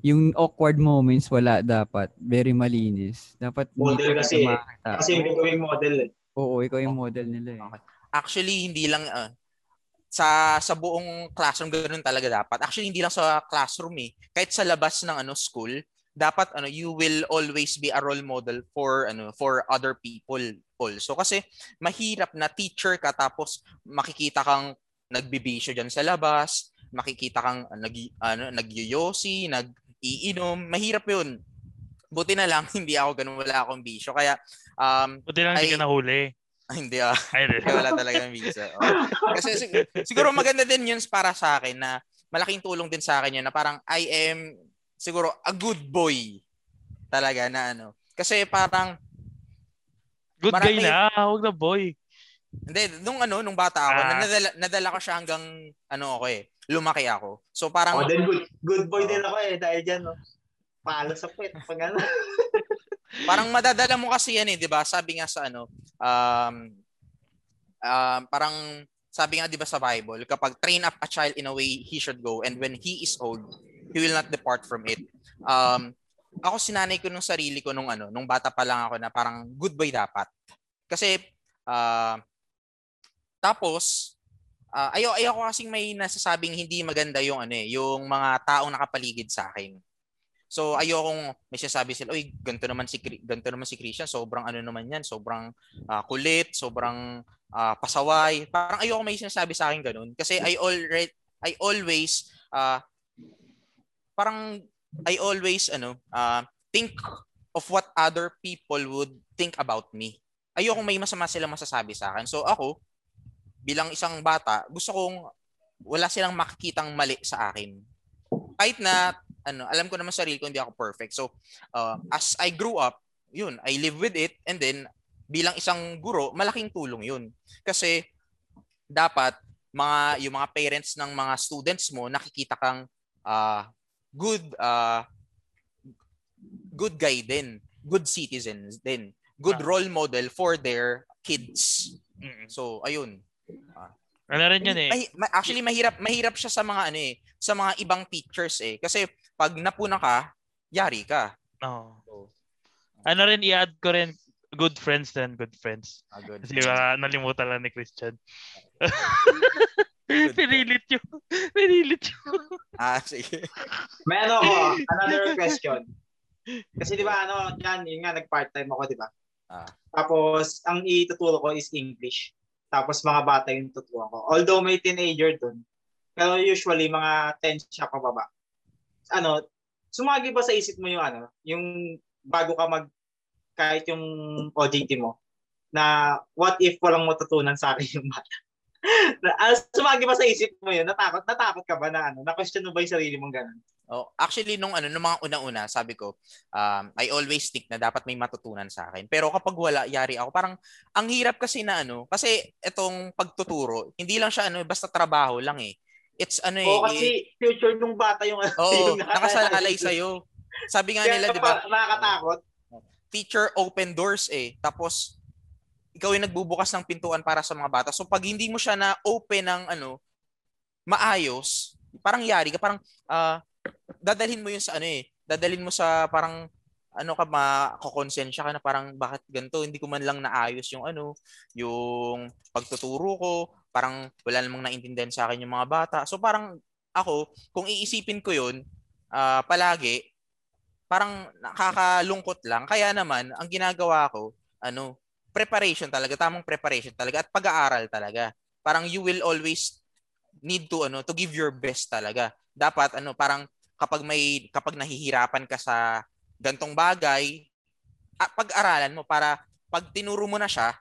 yung awkward moments wala dapat. Very malinis. Dapat Model hindi ka kasi eh. makakita. Kasi yung model eh. Oo, ikaw yung model nila eh. Okay. Actually, hindi lang ah, sa sa buong classroom ganoon talaga dapat. Actually, hindi lang sa classroom eh. Kahit sa labas ng ano school, dapat ano you will always be a role model for ano for other people also kasi mahirap na teacher ka tapos makikita kang nagbibisyo diyan sa labas, makikita kang uh, nag ano nagyoyosi, nag-iinom, mahirap 'yun. Buti na lang hindi ako ganun, wala akong bisyo. Kaya um Buti lang hindi ka nahuli. hindi ah. Ay, di. Kaya wala talaga ng visa. Oo. Kasi sig- siguro maganda din yun para sa akin na malaking tulong din sa akin yun na parang I am siguro a good boy talaga na ano. Kasi parang Good Marami- guy na. Huwag na boy. hindi nung ano nung bata ako Ah. nadala, nadala ko siya hanggang ano ako eh lumaki ako. So parang Oh, then good, good boy din ako eh dahil dyan no. Palo sa puwet. Pag ano. parang madadala mo kasi yan eh, 'di ba? Sabi nga sa ano um um, parang sabi nga 'di ba sa Bible, kapag train up a child in a way he should go and when he is old, he will not depart from it. Um ako sinanay ko nung sarili ko nung ano, nung bata pa lang ako na parang good boy dapat. Kasi ah tapos ah, ayo ayoko kasing may nasasabing hindi maganda yung ano eh, yung mga taong nakapaligid sa akin. So ayokong may sinasabi sila, "Oy, ganito naman si ganito naman si Christian, sobrang ano naman 'yan, sobrang ah, kulit, sobrang ah, pasaway." Parang ayoko may sinasabi sa akin ganun kasi I already I always ah, parang I always ano ah, think of what other people would think about me. Ayoko may masama sila masasabi sa akin. So ako bilang isang bata, gusto kong wala silang makikitang mali sa akin. Kahit na ano, alam ko naman sa sarili ko hindi ako perfect. So, uh, as I grew up, yun, I live with it and then bilang isang guro, malaking tulong yun. Kasi dapat mga yung mga parents ng mga students mo nakikita kang uh, good uh, good guy din, good citizens din, good Ah. role model for their kids. So, ayun. Ano rin yun eh. Ma- actually mahirap mahirap siya sa mga ano eh, sa mga ibang teachers eh kasi pag napuna ka, yari ka. Oo. Ano rin, i-add ko rin, good friends din, good friends. Ah, good. Kasi baka nalimutan lang ni Christian. Pinilit yun. Pinilit yun. Ah, sige. May ano ako, another question. Kasi di ba ano, yan, yun nga, nag-part-time ako, di ba? Ah. Tapos, ang ituturo ko is English. Tapos, mga bata yung tuturuan ko. Although may teenager dun, pero usually, mga 10 siya pababa. Ano, sumagi ba sa isip mo yung ano, yung bago ka mag, kahit yung OJT mo, na what if walang matutunan sa akin yung bata? na, ah, sumagi ba sa isip mo yun? Natakot, natakot ka ba na ano? Na-question mo ba yung sarili mong ganun? Oh, actually nung ano nung mga una-una, sabi ko, um, I always think na dapat may matutunan sa akin. Pero kapag wala, yari ako. Parang ang hirap kasi na ano, kasi itong pagtuturo, hindi lang siya ano, basta trabaho lang eh. It's ano eh. Oo, kasi future nung bata yung Oo, yung nakasalalay sa iyo. sabi nga nila, di ba? Nakakatakot. Teacher open doors eh. Tapos, ikaw yung nagbubukas ng pintuan para sa mga bata. So pag hindi mo siya na open ng ano, maayos, parang yari ka, parang uh, dadalhin mo yun sa ano eh, dadalhin mo sa parang ano ka makokonsensya ka na parang bakit ganito hindi ko man lang naayos yung ano yung pagtuturo ko parang wala namang naintindihan sa akin yung mga bata so parang ako kung iisipin ko yun uh, palagi parang nakakalungkot lang kaya naman ang ginagawa ko ano preparation talaga, tamang preparation talaga at pag-aaral talaga. Parang you will always need to ano to give your best talaga. Dapat ano parang kapag may kapag nahihirapan ka sa gantong bagay, ah, pag-aralan mo para pag tinuro mo na siya,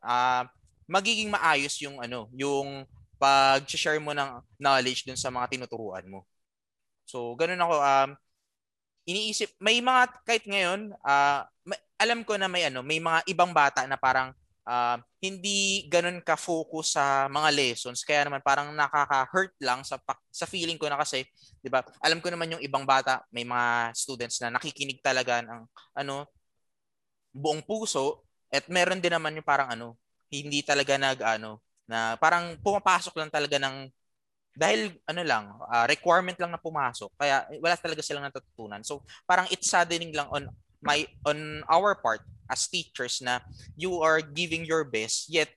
uh, magiging maayos yung ano, yung pag-share mo ng knowledge dun sa mga tinuturuan mo. So, ganun ako um iniisip may mga kahit ngayon uh, alam ko na may ano, may mga ibang bata na parang uh, hindi ganun ka-focus sa mga lessons kaya naman parang nakaka-hurt lang sa sa feeling ko na kasi 'di ba alam ko naman yung ibang bata may mga students na nakikinig talaga ng ano buong puso at meron din naman yung parang ano hindi talaga nag ano na parang pumapasok lang talaga ng dahil ano lang uh, requirement lang na pumasok kaya wala talaga silang natutunan so parang it's saddening lang on my on our part as teachers na you are giving your best yet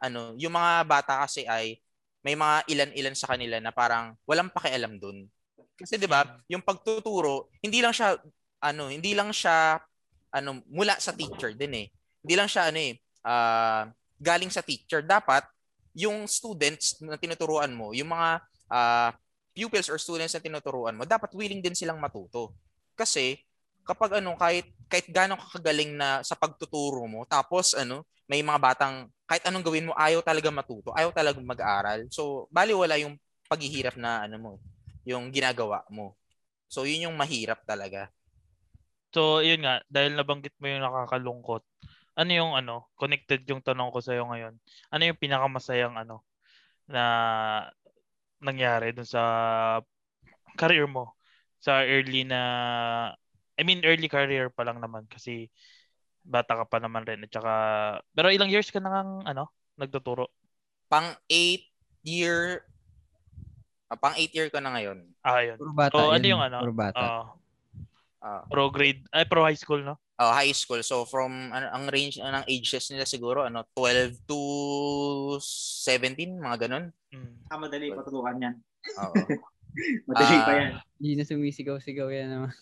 ano yung mga bata kasi ay may mga ilan-ilan sa kanila na parang walang pakialam doon. Kasi 'di ba, yung pagtuturo, hindi lang siya ano, hindi lang siya ano mula sa teacher din eh. Hindi lang siya ano eh uh, galing sa teacher. Dapat yung students na tinuturuan mo, yung mga uh, pupils or students na tinuturuan mo, dapat willing din silang matuto. Kasi kapag ano kahit kahit gaano kakagaling na sa pagtuturo mo tapos ano may mga batang kahit anong gawin mo ayaw talaga matuto ayaw talaga mag-aral so bali wala yung paghihirap na ano mo yung ginagawa mo so yun yung mahirap talaga so yun nga dahil nabanggit mo yung nakakalungkot ano yung ano connected yung tanong ko sa iyo ngayon ano yung pinakamasayang ano na nangyari dun sa career mo sa early na I mean, early career pa lang naman kasi bata ka pa naman rin. At saka, pero ilang years ka nang ano, nagtuturo? Pang 8 year, uh, pang 8 year ko na ngayon. Ah, yun. Puro bata. So, ano yung ano? Puro bata. Uh, uh, pro grade, ay pro high school, no? Oh, high school. So from ano, ang range uh, ng ages nila siguro ano 12 to 17, mga ganun. Mm. Ah, madali patutukan yan. Oo. madali uh, pa yan. Hindi na sumisigaw-sigaw yan naman.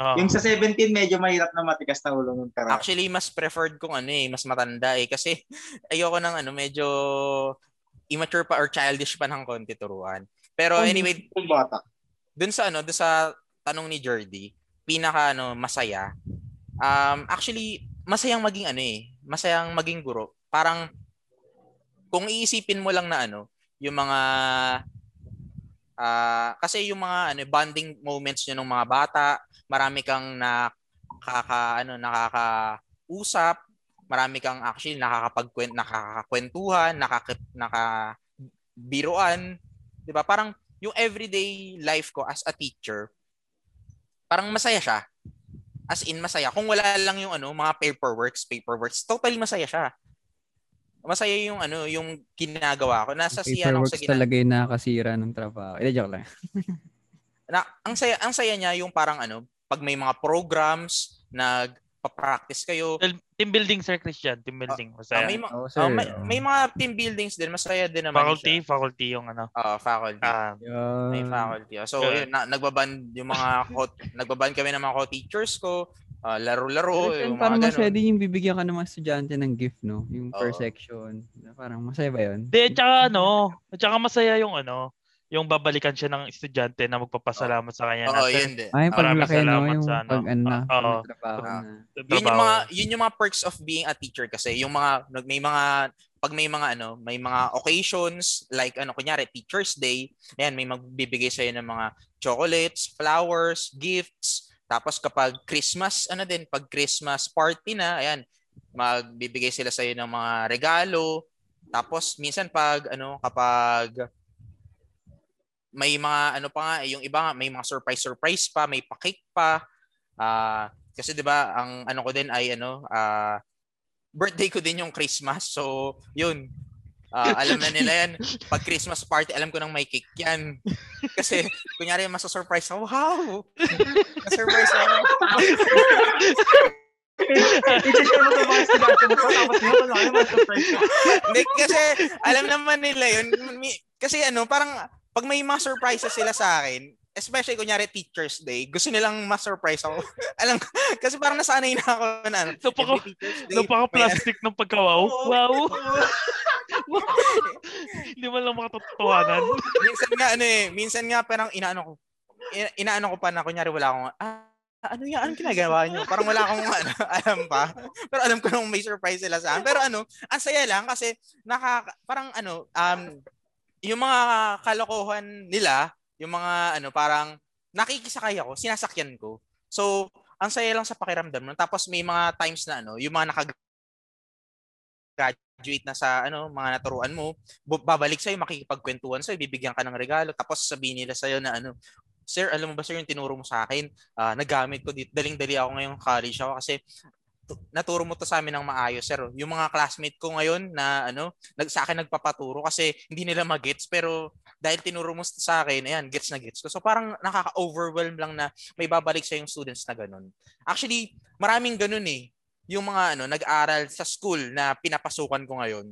Uh, yung sa 17 medyo mahirap na matigas na ulo ng karate. Actually mas preferred kong ano eh, mas matanda eh kasi ayoko ng ano medyo immature pa or childish pa ng konti turuan. Pero anyway, bata. Dun sa ano, dun sa tanong ni Jordy, pinaka ano masaya. Um actually masayang maging ano eh, masayang maging guro. Parang kung iisipin mo lang na ano, yung mga uh, kasi yung mga ano bonding moments niyo ng mga bata, marami kang nakaka ano nakakausap, marami kang actually nakakapagkwent nakakakwentuhan, nakaka nakabiruan, 'di ba? Parang yung everyday life ko as a teacher, parang masaya siya. As in masaya. Kung wala lang yung ano, mga paperworks, paperworks, totally masaya siya. Masaya yung ano, yung ginagawa ko. Nasa siya ako sa ginagawa. talaga yung nakakasira ng trabaho. Eh, joke lang. na, ang saya ang saya niya yung parang ano, pag may mga programs, nag pa-practice kayo. Team building sir Christian, team building. Masaya. Uh, may, ma- oh, sir. Uh, may, may mga team buildings din, masaya din naman. Faculty, siya. faculty yung ano. Oo, uh, faculty. Uh, may faculty. So, yeah. yun, na, nagbaban yung mga co- nagbaban kami ng mga co-teachers ko. Uh, laro-laro. Pero, yung parang masaya din yung bibigyan ka ng mga estudyante ng gift, no? Yung per section. Parang masaya ba yun? Di, tsaka ano, tsaka masaya yung ano, yung babalikan siya ng estudyante na magpapasalamat sa kanya. Oo, oh, yun din. Ay, paglaki no, yung sa, ano, pag ano na, uh, uh, Yun yung mga yun yung mga perks of being a teacher kasi yung mga may mga pag may mga ano, may mga occasions like ano kunyari Teachers Day, ayan may magbibigay sa ng mga chocolates, flowers, gifts. Tapos kapag Christmas, ano din, pag Christmas party na, ayan, magbibigay sila sa ng mga regalo. Tapos minsan pag ano, kapag may mga ano pa nga, yung iba nga, may mga surprise-surprise pa, may pa-cake pa. Uh, kasi 'di ba, ang ano ko din ay ano, uh, birthday ko din yung Christmas. So, yun. Uh, alam na nila yan. Pag Christmas party, alam ko nang may cake yan. Kasi, kunyari, masa-surprise ako. Wow! Na-surprise ako. Mo ito mga estudyante mo. Tapos mo, wala naman surprise Hindi, kasi alam naman nila yun. Kasi ano, parang pag may mga surprises sila sa akin, especially kunyari Teacher's Day, gusto nilang ma-surprise ako. Alam ko, kasi parang nasanay na ako na ano. Napaka, napaka-plastic ng pagkawaw. Wow. Hindi mo lang makatotohanan. minsan nga ano eh, minsan nga parang inaano ko, inaano ko pa na kunyari wala akong, ah, ano yan? Anong ginagawa nyo? Parang wala akong ano, alam pa. Pero alam ko nung may surprise sila sa akin. Pero ano, ang saya lang kasi nakaka, parang ano, um, yung mga kalokohan nila, yung mga ano, parang nakikisakay ako, sinasakyan ko. So, ang saya lang sa pakiramdam. Tapos may mga times na ano, yung mga nakag graduate na sa ano, mga naturuan mo, babalik sa'yo, makikipagkwentuhan sa'yo, bibigyan ka ng regalo, tapos sabihin nila sa'yo na ano, Sir, alam mo ba sir yung tinuro mo sa akin? Uh, nagamit ko dito. Daling-dali ako ngayong college ako kasi naturo mo to sa amin ng maayos sir. Yung mga classmate ko ngayon na ano, nag sa akin nagpapaturo kasi hindi nila magets pero dahil tinuro mo sa akin, ayan, gets na gets ko. So parang nakaka-overwhelm lang na may babalik sa yung students na ganun. Actually, maraming ganun eh yung mga ano nag-aral sa school na pinapasukan ko ngayon.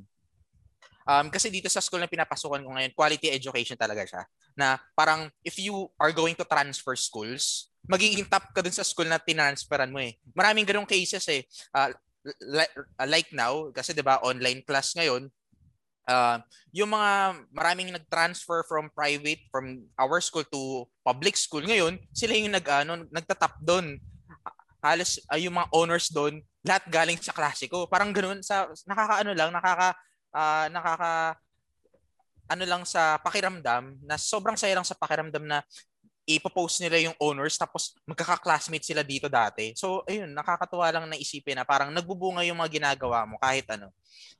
Um, kasi dito sa school na pinapasukan ko ngayon, quality education talaga siya. Na parang if you are going to transfer schools, magiging top ka dun sa school na tinransferan mo eh. Maraming ganong cases eh. Uh, like, uh, like now, kasi 'di ba online class ngayon, uh, yung mga maraming nag-transfer from private from our school to public school ngayon, sila yung nag ano, nagtatap doon. Halos uh, yung mga owners doon, lahat galing sa klasiko. Parang ganoon sa nakakaano lang, nakaka uh, nakaka ano lang sa pakiramdam na sobrang saya lang sa pakiramdam na ipopost nila yung owners tapos magkaka-classmate sila dito dati. So ayun, nakakatuwa lang na isipin na parang nagbubunga yung mga ginagawa mo kahit ano,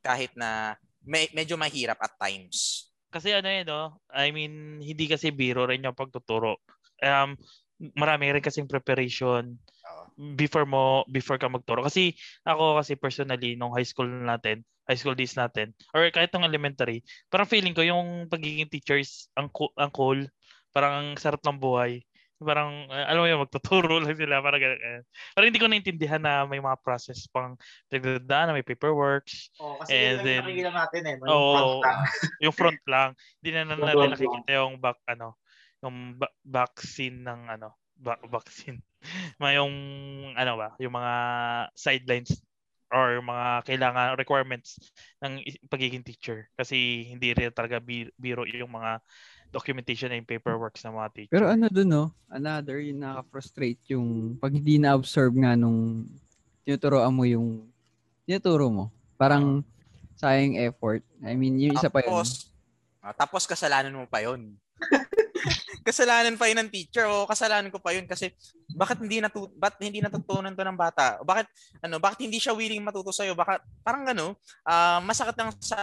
kahit na me- medyo mahirap at times. Kasi ano yun, no? I mean, hindi kasi biro rin yung pagtuturo. Um, marami rin kasing preparation before mo before ka magturo kasi ako kasi personally nung high school natin high school days natin or kahit nung elementary parang feeling ko yung pagiging teachers ang ang cool parang ang sarap ng buhay. Parang uh, alam mo yun magtuturo lang sila para uh, parang hindi ko naintindihan na may mga process pang pinagdadaan may paperworks oh, kasi and then nakikita natin eh oh, front lang. yung front lang. Hindi na natin nakikita yung back ano yung back, back scene ng ano back, vaccine. May yung ano ba, yung mga sidelines or mga kailangan requirements ng pagiging teacher. Kasi hindi rin talaga biro yung mga documentation and paperwork sa mga teacher. Pero ano dun no, another yung nakaka-frustrate yung pag hindi na-absorb nga nung tinuturoan mo yung tinuturo mo. Parang sayang effort. I mean, yung isa pa yun. Tapos, uh, tapos kasalanan mo pa yun. kasalanan pa yun ng teacher o kasalanan ko pa yun kasi bakit hindi natu bakit hindi natutunan to ng bata? O bakit ano, bakit hindi siya willing matuto sa iyo? Bakit parang ano, uh, masakit lang sa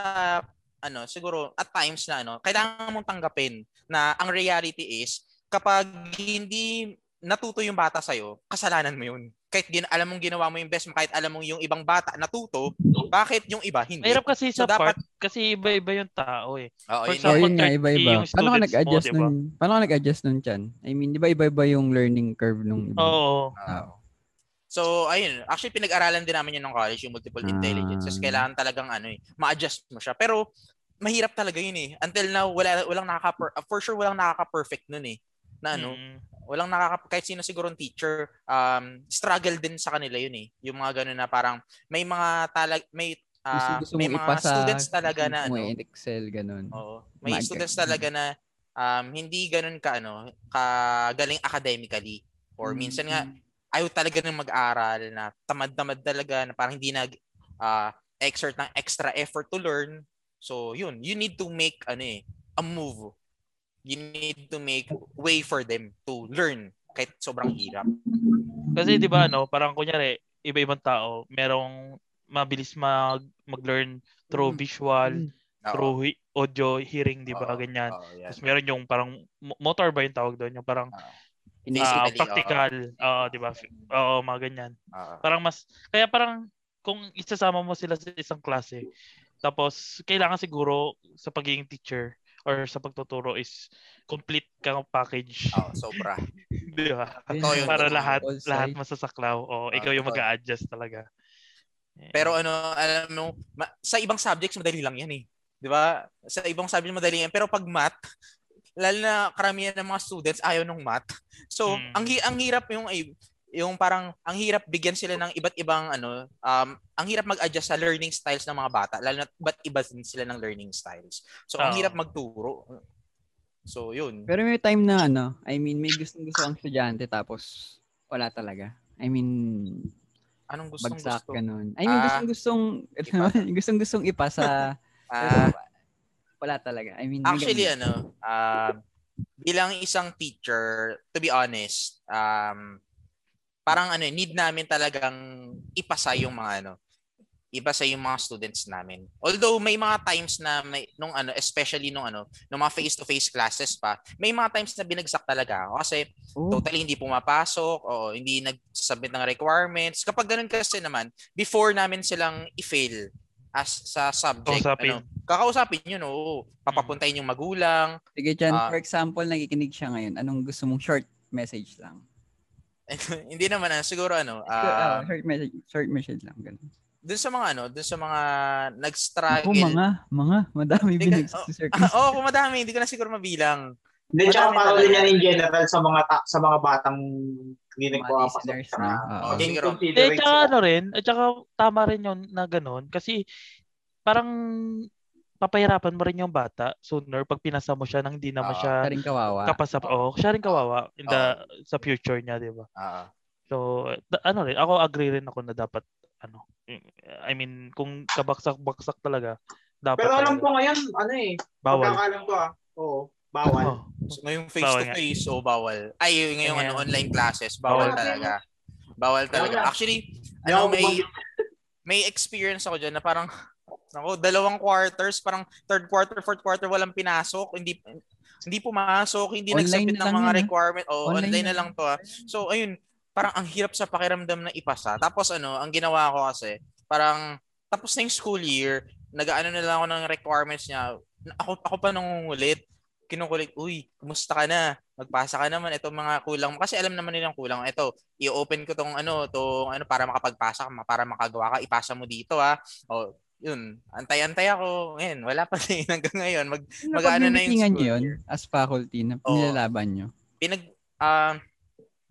ano, siguro at times na ano, kailangan mong tanggapin na ang reality is kapag hindi natuto yung bata sa iyo, kasalanan mo yun kahit gin, alam mong ginawa mo yung best mo, kahit alam mong yung ibang bata natuto, bakit yung iba hindi? Mahirap kasi so, sa dapat, part, kasi iba-iba yung tao eh. Oo, yun, example, yun nga, iba-iba. Paano ka nag-adjust mo, nun? Paano ka nag-adjust nun, Chan? I mean, di ba iba-iba yung learning curve nung iba? Oo. Uh, so, ayun. Actually, pinag-aralan din namin yun ng college, yung multiple ah. intelligence. Kailangan talagang ano eh, ma-adjust mo siya. Pero, mahirap talaga yun eh. Until now, wala, walang nakaka for sure walang nakaka-perfect nun eh. Na ano, mm walang nakaka kahit sino siguro ng teacher um struggle din sa kanila yun eh. Yung mga ganun na parang may mga talag may uh, gusto, gusto may mga ipasa, students talaga na ano. Excel ganun. Oo. May Mag- students talaga na um hindi ganun ka ano ka galing academically. Or mm-hmm. minsan nga ayaw talaga ng mag-aral na tamad-tamad talaga na parang hindi nag uh, exert ng extra effort to learn so yun you need to make ano eh a move you need to make way for them to learn kahit sobrang hirap. Kasi 'di ba no, parang kunyari iba-ibang tao, merong mabilis mag mag-learn through mm. visual, mm. through hi- audio, hearing, 'di ba? Ganyan. Oh, yeah. Tapos meron yung parang motor ba yung tawag doon, yung parang uh, practical. Oo, uh, di ba? Oo, mga ganyan. Uh, parang mas, kaya parang kung isasama mo sila sa isang klase, tapos kailangan siguro sa pagiging teacher or sa pagtuturo is complete kang package. Oh, sobra. di ba? Para lahat lahat masasaklaw. O, oh, ikaw yung mag-a-adjust talaga. Pero ano, alam mo, ma- sa ibang subjects madali lang yan eh. 'Di ba? Sa ibang subjects madali yan, pero pag math, lalo na karamihan ng mga students ayaw ng math. So, mm. ang ang hirap yung yung parang ang hirap bigyan sila ng iba't ibang ano, um, ang hirap mag-adjust sa learning styles ng mga bata, lalo na ba't iba din sila ng learning styles. So, ang hirap magturo. So, yun. Pero may time na ano, I mean, may gustong gusto ang estudyante tapos wala talaga. I mean, anong gustong bagsak gusto? ganun. I mean, ah, gustong gustong gustong gustong ipasa. ah, wala talaga. I mean, actually ano, uh, bilang isang teacher, to be honest, um, parang ano, need namin talagang ipasa yung mga ano, ipasa yung mga students namin. Although may mga times na may nung ano, especially nung ano, nung mga face-to-face classes pa, may mga times na binagsak talaga ako kasi Ooh. totally hindi pumapasok o hindi nag-submit ng requirements. Kapag ganun kasi naman, before namin silang i-fail as sa subject, Kausapin. ano, kakausapin yun, oo. Papapuntahin yung magulang. Sige, Jan, uh, for example, nakikinig siya ngayon. Anong gusto mong short message lang? hindi naman ano, siguro ano, uh, uh, short message, short message lang ganun. Doon sa mga ano, doon sa mga nag-struggle. Ako, mga, mga, madami binagsak oh, si Oo, oh, oh, madami, hindi ko na siguro mabilang. Hindi, tsaka para din yan in general sa mga ta- sa mga batang hindi nagpapasok sa uh, uh, Eh, tsaka ano rin, at tsaka tama rin yun na ganun. Kasi parang papahirapan mo rin yung bata sooner pag pinasa mo siya nang hindi naman uh, siya siya rin kawawa. Kapasa, oh, siya rin kawawa in the, uh, sa future niya, di ba? Uh, so, da, ano rin, ako agree rin ako na dapat, ano, I mean, kung kabaksak-baksak talaga, dapat. Pero alam ko ngayon, ano eh, bawal. Pagkakalam ko ah, oo, bawal. Oh. So, ngayong face-to-face, o oh, bawal. Ay, ngayong ano, online classes, bawal, bawal talaga. Bawal talaga. Actually, ano, may, may experience ako dyan na parang ako, dalawang quarters, parang third quarter, fourth quarter, walang pinasok. Hindi hindi pumasok, hindi nagsubmit ng mga yun, requirement. O, online, online na lang to. Ah. So, ayun, parang ang hirap sa pakiramdam na ipasa. Tapos ano, ang ginawa ko kasi, parang tapos na yung school year, nag-ano na lang ako ng requirements niya. Ako, ako pa nung ulit, kinukulit, uy, kumusta ka na? Magpasa ka naman itong mga kulang mo. Kasi alam naman nilang kulang. Ito, i-open ko tong ano, tong ano para makapagpasa ka, para makagawa ka, ipasa mo dito ha. O, yun, antay-antay ako. Ngayon, wala pa din hanggang ngayon. Mag, mag-ano na yung school yun as faculty na oh, nilalaban nyo? Pinag, uh,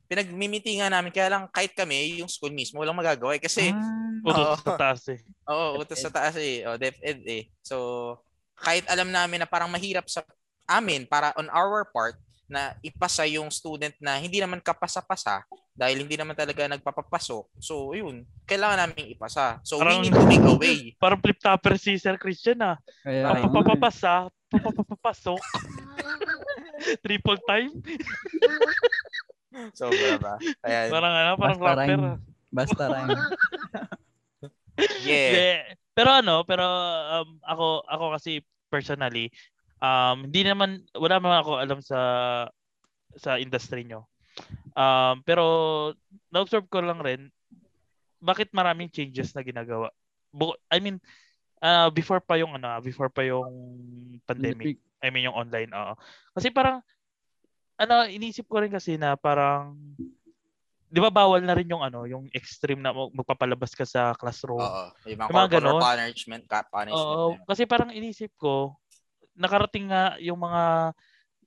pinagmimitingan namin. Kaya lang, kahit kami, yung school mismo, walang magagawa. Eh. Kasi, ah, utos sa taas eh. Oo, utos sa taas eh. O, DepEd eh. So, kahit alam namin na parang mahirap sa amin, para on our part, na ipasa yung student na hindi naman kapasa-pasa dahil hindi naman talaga nagpapapasok. So, yun. Kailangan namin ipasa. So, parang, we need to make a way. Parang flip-topper si Sir Christian ah. Kaya, papapasa, papapapasok. Triple time. so, ba? Ayan. Parang ano, parang basta rapper. Rhyme. Basta rhyme. yeah. yeah. Pero ano, pero um, ako ako kasi personally, um, hindi naman, wala naman ako alam sa sa industry nyo. Um, pero na-observe ko lang rin, bakit maraming changes na ginagawa? I mean, uh, before pa yung ano, before pa yung pandemic. I mean yung online, oo. Kasi parang ano, inisip ko rin kasi na parang 'di ba bawal na rin yung ano, yung extreme na magpapalabas ka sa classroom. Oo, yung mga, yung mga ganun. punishment, punishment. Oo, kasi parang inisip ko nakarating nga yung mga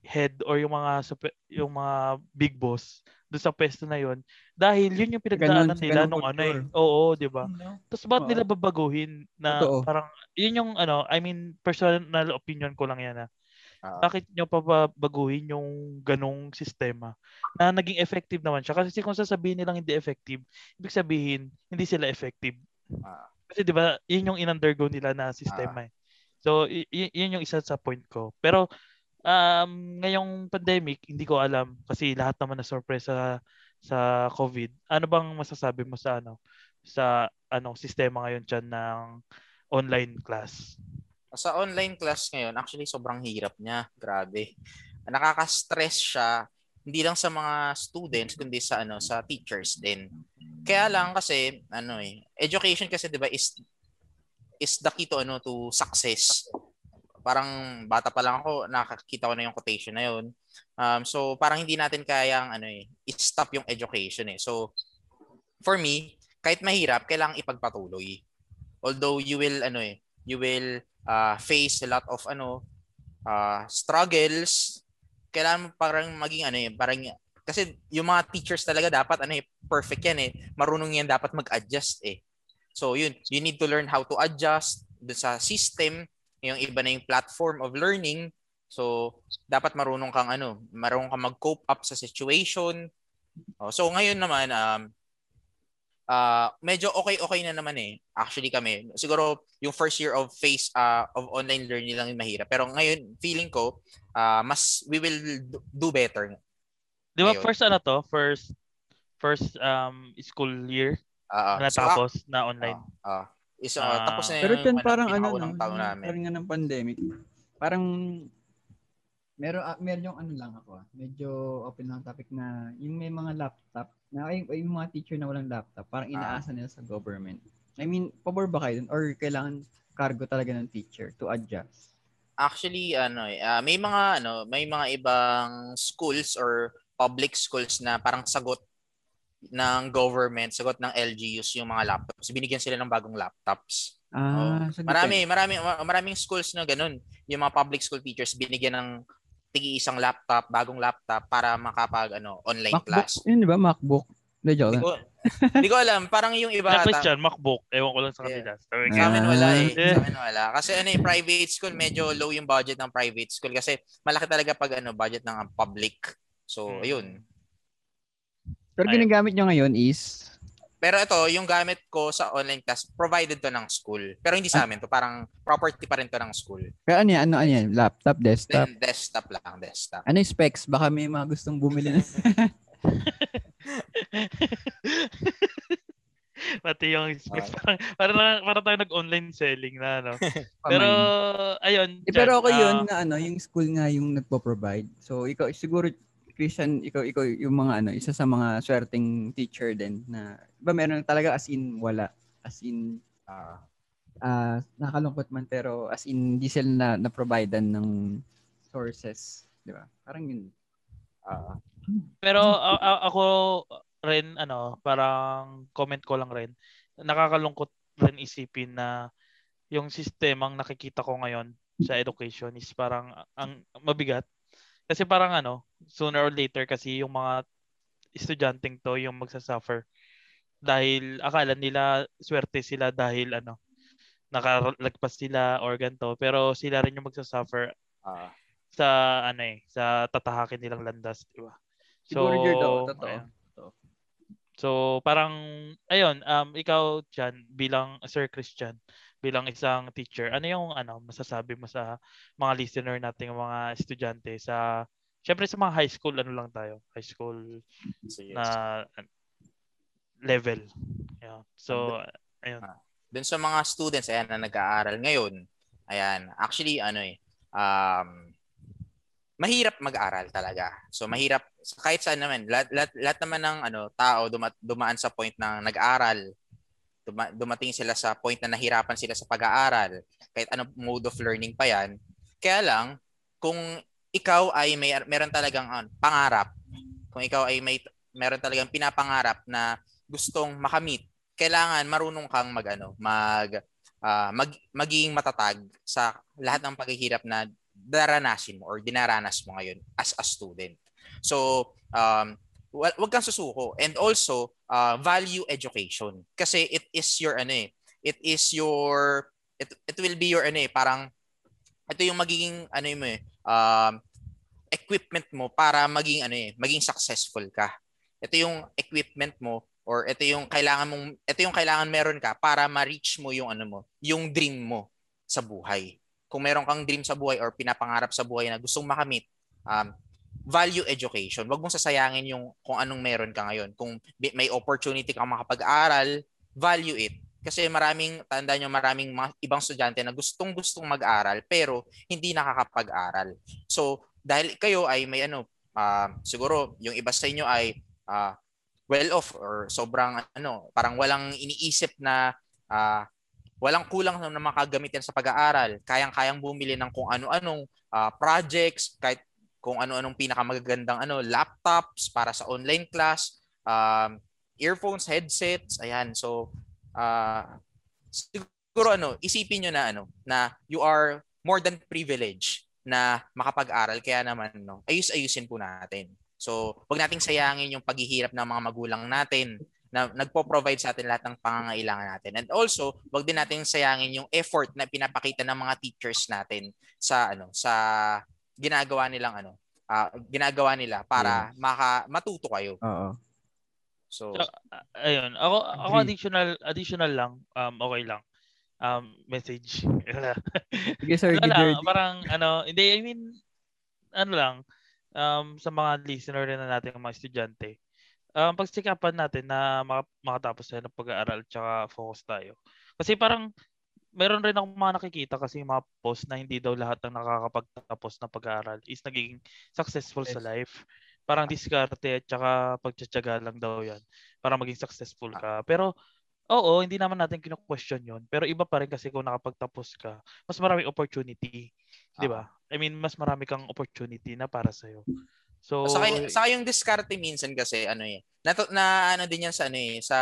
head or yung mga yung mga big boss doon sa pwesto na yon dahil yun yung pinagdaanan nila nung ano eh. Oo, 'di ba? No. Tapos bakit nila babaguhin na Totoo. parang yun yung ano, I mean personal opinion ko lang yan ah. Uh, bakit nyo pa baguhin yung ganong sistema na naging effective naman siya? Kasi kung sasabihin nilang hindi effective, ibig sabihin hindi sila effective. Uh, Kasi 'di ba, yun yung in-undergo nila na sistema uh, eh. So, y- yun yung isa sa point ko. Pero, um, ngayong pandemic, hindi ko alam kasi lahat naman na sorpresa sa COVID. Ano bang masasabi mo sa ano sa anong sistema ngayon diyan ng online class? Sa online class ngayon, actually sobrang hirap niya. Grabe. Nakaka-stress siya hindi lang sa mga students kundi sa ano sa teachers din. Kaya lang kasi ano eh education kasi 'di ba is is the key to ano to success. Parang bata pa lang ako nakakita ko na yung quotation na yun. Um, so parang hindi natin kayang ano eh stop yung education eh. So for me, kahit mahirap, kailangang ipagpatuloy. Although you will ano eh, you will uh, face a lot of ano uh, struggles, kailangan parang maging ano eh, parang kasi yung mga teachers talaga dapat ano eh, perfect yan eh. Marunong yan dapat mag-adjust eh. So yun, you need to learn how to adjust sa system, yung iba na yung platform of learning. So dapat marunong kang ano, marunong kang mag-cope up sa situation. Oh, so ngayon naman um uh, medyo okay-okay na naman eh. Actually kami, siguro yung first year of face uh, of online learning lang yung mahirap. Pero ngayon, feeling ko, uh, mas we will do better. Di ba first ano to? First first um school year uh, na tapos so, na online. Uh, uh, is, uh, uh, tapos na Pero yung parang ano, no, taon namin. parang nga ng pandemic. Parang meron uh, meron yung ano lang ako, medyo open lang topic na yung may mga laptop na ay, ay, yung mga teacher na walang laptop, parang inaasa nila sa government. I mean, pabor ba kayo dun? Or kailangan cargo talaga ng teacher to adjust? Actually, ano, uh, may mga ano, may mga ibang schools or public schools na parang sagot ng government, sagot ng LGUs yung mga laptops. Binigyan sila ng bagong laptops. Ah, oh. marami, marami, maraming schools na ganun. Yung mga public school teachers binigyan ng tigi isang laptop, bagong laptop para makapag ano, online MacBook, class. Yun, di ba? MacBook. Hindi, joke. Hindi ko, hindi ko alam. Parang yung iba. Na Christian, MacBook. Ewan ko lang sa kanila. Yeah. Sa amin wala eh. Sa amin wala. Kasi ano yung private school, medyo low yung budget ng private school. Kasi malaki talaga pag ano, budget ng public. So, hmm. ayun. Pero ginagamit nyo ngayon is pero ito, yung gamit ko sa online class, provided to ng school. Pero hindi sa amin to, parang property pa rin to ng school. Pero ano yan? Ano, ano yan? Laptop, desktop? Then, desktop lang, desktop. Ano yung specs? Baka may mga gustong bumili na. Pati yung specs. Uh, para, para, para tayo nag-online selling na, ano. pero, ayun. Eh, pero ako uh, yun na, ano, yung school nga yung nagpo-provide. So, ikaw, siguro, Christian, ikaw, ikaw yung mga ano, isa sa mga swerteng teacher din na, ba meron talaga as in wala. As in, uh, uh, nakalungkot man pero as in hindi sila na, na-providean ng sources. Di ba? Parang yun. Uh, pero uh, ako rin, ano, parang comment ko lang rin, nakakalungkot rin isipin na yung sistemang nakikita ko ngayon sa education is parang ang mabigat kasi parang ano, sooner or later kasi yung mga estudyanteng to yung magsasuffer. Dahil akala nila swerte sila dahil ano nakalagpas sila or ganto pero sila rin yung magsasuffer uh, sa ano eh sa tatahakin nilang landas di ba? So daw, totoo. so parang ayun um ikaw diyan bilang Sir Christian bilang isang teacher, ano yung ano masasabi mo sa mga listener nating mga estudyante sa Syempre sa mga high school ano lang tayo, high school so, yes. na level. Yeah. So ayun. Ah, Doon sa mga students ayan na nag-aaral ngayon, ayan, actually ano eh um mahirap mag-aral talaga. So mahirap kahit saan naman lahat, lahat, lahat naman ng ano tao duma, dumaan sa point ng nag-aaral duma, dumating sila sa point na nahirapan sila sa pag-aaral, kahit anong mode of learning pa yan. Kaya lang, kung ikaw ay may meron talagang uh, pangarap, kung ikaw ay may meron talagang pinapangarap na gustong makamit, kailangan marunong kang magano, mag uh, mag maging matatag sa lahat ng paghihirap na daranasin mo or dinaranas mo ngayon as a student. So, um, wag kang susuko. And also, uh, value education. Kasi it is your, ano eh, it is your, it, it will be your, ano eh, parang, ito yung magiging, ano mo eh, um, equipment mo para maging, ano eh, maging successful ka. Ito yung equipment mo or ito yung kailangan mong ito yung kailangan meron ka para ma-reach mo yung ano mo, yung dream mo sa buhay. Kung meron kang dream sa buhay or pinapangarap sa buhay na gustong makamit, um, value education. Huwag mong sasayangin yung kung anong meron ka ngayon. Kung may opportunity kang makapag-aral, value it. Kasi maraming, tanda nyo, maraming mga ibang estudyante na gustong-gustong mag-aral pero hindi nakakapag-aral. So, dahil kayo ay may ano, uh, siguro yung iba sa inyo ay uh, well off or sobrang ano, parang walang iniisip na uh, walang kulang na makagamitin sa pag-aaral. Kayang-kayang bumili ng kung ano-anong uh, projects, kahit kung ano-anong pinakamagagandang ano, laptops para sa online class, um, earphones, headsets, ayan. So, uh, siguro ano, isipin nyo na ano, na you are more than privileged na makapag-aral. Kaya naman, no, ayus-ayusin po natin. So, wag nating sayangin yung paghihirap ng mga magulang natin na nagpo-provide sa atin lahat ng pangangailangan natin. And also, wag din nating sayangin yung effort na pinapakita ng mga teachers natin sa ano, sa ginagawa nilang ano, uh, ginagawa nila para yeah. maka matuto kayo. Oo. So, so uh, ayun, ako ako additional additional lang, um okay lang um, message. Sige, sir. ano lang, parang, ano, hindi, I mean, ano lang, um, sa mga listener rin na natin, mga estudyante, um, pagsikapan natin na makatapos tayo ng pag-aaral tsaka focus tayo. Kasi parang, meron rin akong mga nakikita kasi mga post na hindi daw lahat ng nakakapagtapos na pag-aaral is nagiging successful yes. sa life. Parang diskarte at tsaka pagtsatsaga lang daw yan para maging successful ka. Pero Oo, hindi naman natin kino-question 'yon, pero iba pa rin kasi kung nakapagtapos ka, mas maraming opportunity, 'di ba? Uh-huh. I mean, mas marami kang opportunity na para sa iyo. So sa kaya, sa yung diskarte minsan kasi ano eh. Na, na ano din yan sa ano eh, sa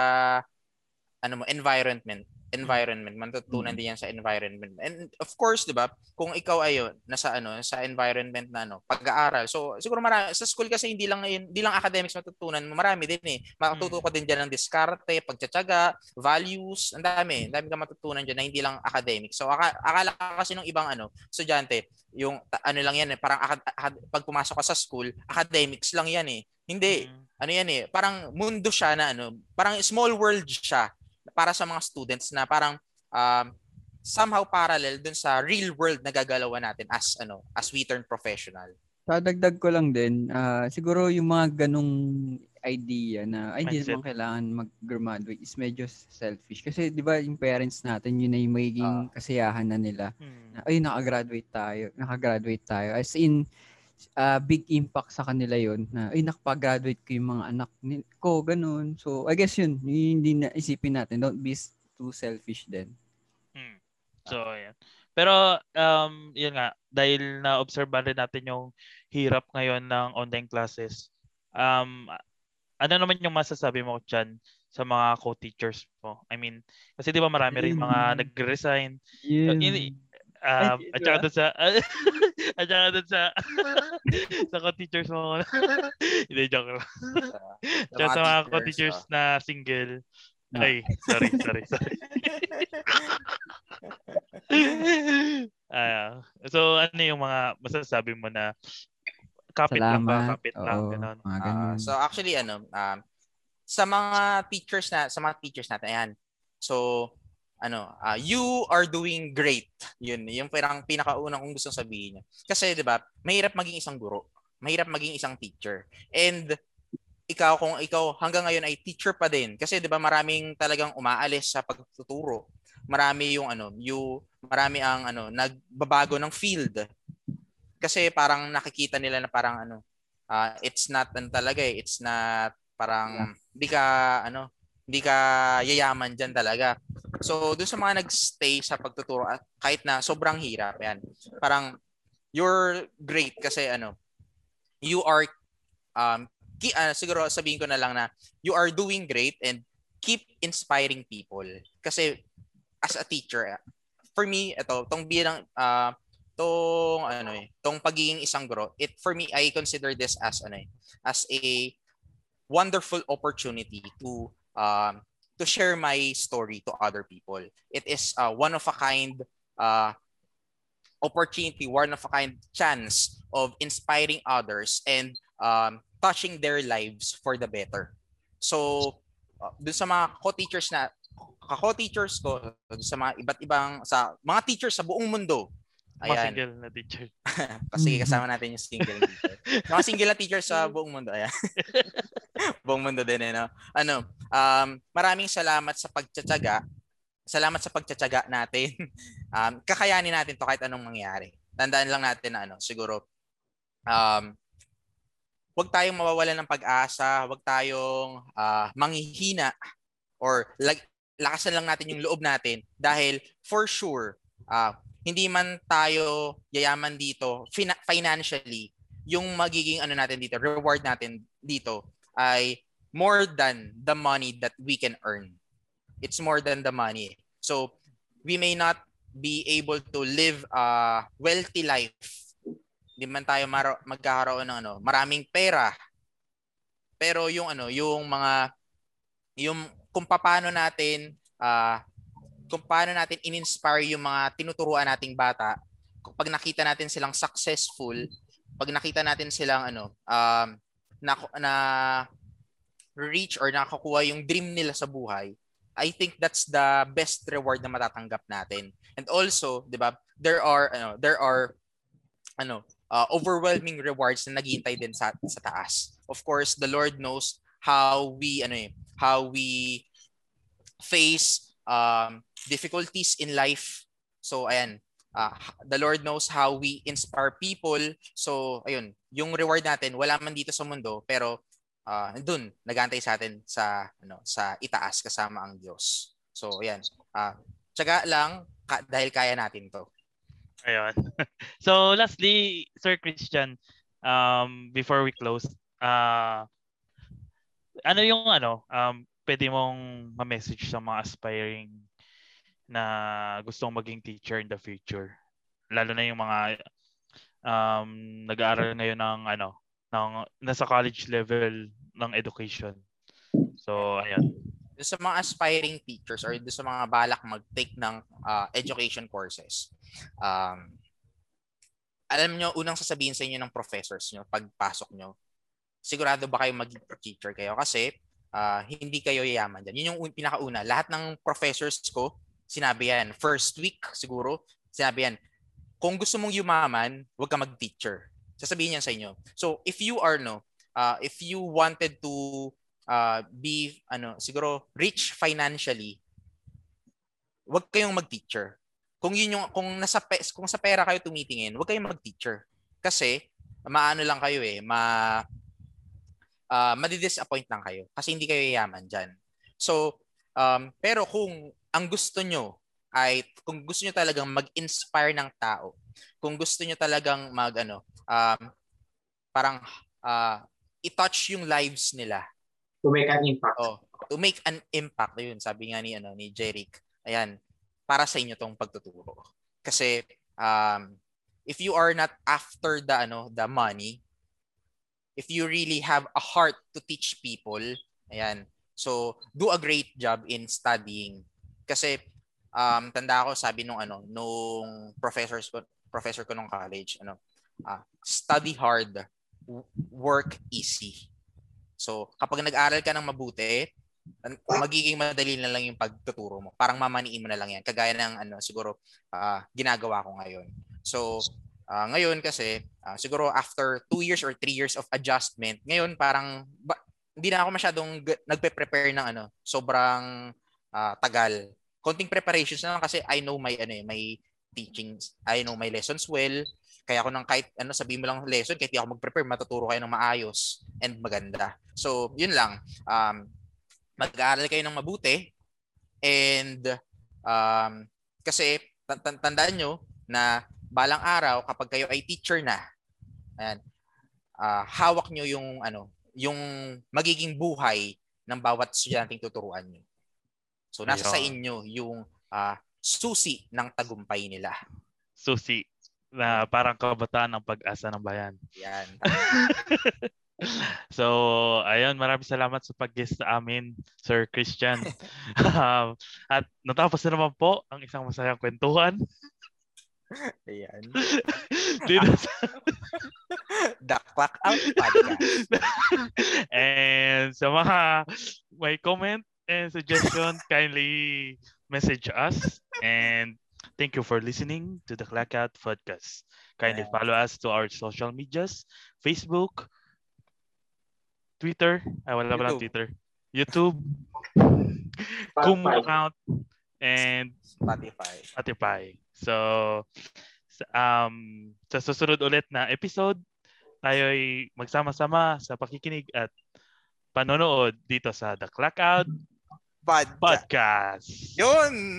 ano mo environment environment, matutunan mm-hmm. din yan sa environment. And of course, 'di ba, kung ikaw ayon nasa ano, sa environment na ano, pag-aaral. So siguro marami sa school kasi hindi lang hindi lang academics matutunan, marami din eh. Matututo ka din diyan ng diskarte, pagtsatsaga, values, ang dami. Ang dami ka matutunan diyan na hindi lang academics. So akala kasi ng ibang ano, estudyante, yung ano lang yan eh, parang pag pumasok ka sa school, academics lang yan eh. Hindi. Mm-hmm. Ano yan eh, parang mundo siya na ano, parang small world siya para sa mga students na parang um, somehow parallel dun sa real world na gagalawan natin as ano as we turn professional. Sadagdag ko lang din, uh, siguro yung mga ganong idea na ay hindi naman kailangan mag-graduate is medyo selfish. Kasi di ba yung parents natin, yun na yung magiging uh, kasiyahan na nila. Hmm. Na, ay, nakagraduate tayo. Nakagraduate tayo. As in, uh, big impact sa kanila yon na ay nakapag-graduate ko yung mga anak ko ganun so I guess yun hindi na isipin natin don't be too selfish then hmm. so yan pero um yun nga dahil na observe rin natin yung hirap ngayon ng online classes um ano naman yung masasabi mo diyan sa mga co-teachers mo? I mean, kasi 'di ba marami rin mga nag-resign. Yeah. Um, at saka doon sa at saka doon sa sa co-teachers mo. Hindi, joke lang. At sa mga co-teachers oh. na single. No. Ay, sorry, sorry, sorry. uh, so, ano yung mga masasabi mo na kapit Salamat. lang ba? Kapit Oo, lang, ganun. Uh, so, actually, ano, um, sa mga teachers na, sa mga teachers natin, ayan. So, ano, uh, you are doing great. Yun, yung parang pinakaunang kong gustong sabihin niya. Kasi 'di ba, mahirap maging isang guro, mahirap maging isang teacher. And ikaw kung ikaw hanggang ngayon ay teacher pa din kasi 'di ba maraming talagang umaalis sa pagtuturo. Marami yung ano, yung marami ang ano, nagbabago ng field. Kasi parang nakikita nila na parang ano, uh, it's not an talaga eh. It's not parang hindi ka ano, hindi ka yayaman diyan talaga. So, doon sa mga nagstay sa pagtuturo at kahit na sobrang hirap, yan. Parang you're great kasi ano, you are um ki, uh, siguro sabihin ko na lang na you are doing great and keep inspiring people. Kasi as a teacher, for me, ito, tong bilang uh, tong ano eh, tong pagiging isang guro, it for me I consider this as ano eh, as a wonderful opportunity to um to share my story to other people. It is a one of a kind uh, opportunity, one of a kind chance of inspiring others and um, touching their lives for the better. So, uh, dun sa mga co-teachers na ka-co-teachers ko, sa mga iba't ibang sa mga teachers sa buong mundo, Ayan. single na teacher. Kasi kasama natin yung single teacher. Mga single na teacher sa buong mundo. Ayan. buong mundo din eh, no? Ano, um, maraming salamat sa pagtsatsaga. Salamat sa pagtsatsaga natin. um, kakayanin natin to kahit anong mangyari. Tandaan lang natin na ano, siguro, um, wag tayong mawawalan ng pag-asa, wag tayong uh, manghihina or lag, lakasan lang natin yung loob natin dahil for sure uh, hindi man tayo yayaman dito fin- financially yung magiging ano natin dito reward natin dito ay more than the money that we can earn. It's more than the money. So we may not be able to live a wealthy life. Hindi man tayo mar- magkakaroon ng ano maraming pera. Pero yung ano yung mga yung kung paano natin uh, kung paano natin in-inspire yung mga tinuturuan nating bata, pag nakita natin silang successful, pag nakita natin silang ano, um, na, na reach or nakakuha yung dream nila sa buhay, I think that's the best reward na matatanggap natin. And also, 'di ba, there are ano, there are ano, uh, overwhelming rewards na naghihintay din sa sa taas. Of course, the Lord knows how we ano eh, how we face um, difficulties in life. So ayan, uh, the Lord knows how we inspire people. So ayun, yung reward natin wala man dito sa mundo pero uh, dun nagantay sa atin sa ano sa itaas kasama ang Diyos. So ayan, uh, tiyaga lang ka, dahil kaya natin 'to. Ayun. so lastly, Sir Christian, um before we close, uh ano yung ano um pwede mong ma-message sa mga aspiring na gustong maging teacher in the future? Lalo na yung mga um, nag-aaral ngayon ng ano, ng nasa college level ng education. So, ayan. Sa mga aspiring teachers or sa mga balak mag-take ng uh, education courses, um, alam nyo, unang sasabihin sa inyo ng professors nyo pagpasok nyo, sigurado ba kayo maging teacher kayo? Kasi uh, hindi kayo yayaman dyan. Yun yung pinakauna. Lahat ng professors ko, sinabi yan. First week siguro, sinabi yan. Kung gusto mong yumaman, huwag ka mag-teacher. Sasabihin yan sa inyo. So, if you are, no, uh, if you wanted to uh, be, ano, siguro, rich financially, huwag kayong mag-teacher. Kung yun yung, kung nasa, kung sa pera kayo tumitingin, huwag kayong mag-teacher. Kasi, maano lang kayo eh, ma, uh, madi-disappoint lang kayo kasi hindi kayo yaman dyan. So, um, pero kung ang gusto nyo ay, kung gusto nyo talagang mag-inspire ng tao, kung gusto nyo talagang mag, ano, um, parang uh, i-touch yung lives nila. To make an impact. Oh, to make an impact. Yun, sabi nga ni, ano, ni Jeric. Ayan, para sa inyo tong pagtuturo. Kasi, um, if you are not after the, ano, the money, if you really have a heart to teach people, ayan, so do a great job in studying. Kasi um, tanda ako sabi nung ano, nung professors ko, professor ko nung college, ano, uh, study hard, work easy. So, kapag nag-aral ka ng mabuti, magiging madali na lang yung pagtuturo mo. Parang mamaniin mo na lang yan. Kagaya ng ano, siguro uh, ginagawa ko ngayon. So, Uh, ngayon kasi, uh, siguro after two years or three years of adjustment, ngayon parang ba, hindi na ako masyadong g- nagpe-prepare ng ano, sobrang uh, tagal. Konting preparations na lang kasi I know my ano eh, my teachings, I know my lessons well. Kaya ako nang kahit ano sabihin mo lang lesson, kahit di ako mag-prepare, matuturo kayo ng maayos and maganda. So, yun lang. Um, mag-aaral kayo ng mabuti and um, kasi tandaan nyo na balang araw kapag kayo ay teacher na, ayan, uh, hawak nyo yung ano, yung magiging buhay ng bawat estudyanteng tuturuan nyo. So nasa Ayun. sa inyo yung uh, susi ng tagumpay nila. Susi na parang kabataan ng pag-asa ng bayan. Yan. so, ayun, maraming salamat sa pag-guest sa amin, Sir Christian. um, at natapos na naman po ang isang masayang kwentuhan. Ayan. Dito sa... The Clock Out Podcast. and sa mga may comment and suggestion, kindly message us. And thank you for listening to the Clock Out Podcast. Kindly yeah. follow us to our social medias, Facebook, Twitter, ay wala pala Twitter, YouTube, Kumu account, and Spotify. Spotify. So, um, sa susunod ulit na episode, tayo'y magsama-sama sa pakikinig at panonood dito sa The Clock Out Podcast. Podcast. Yun!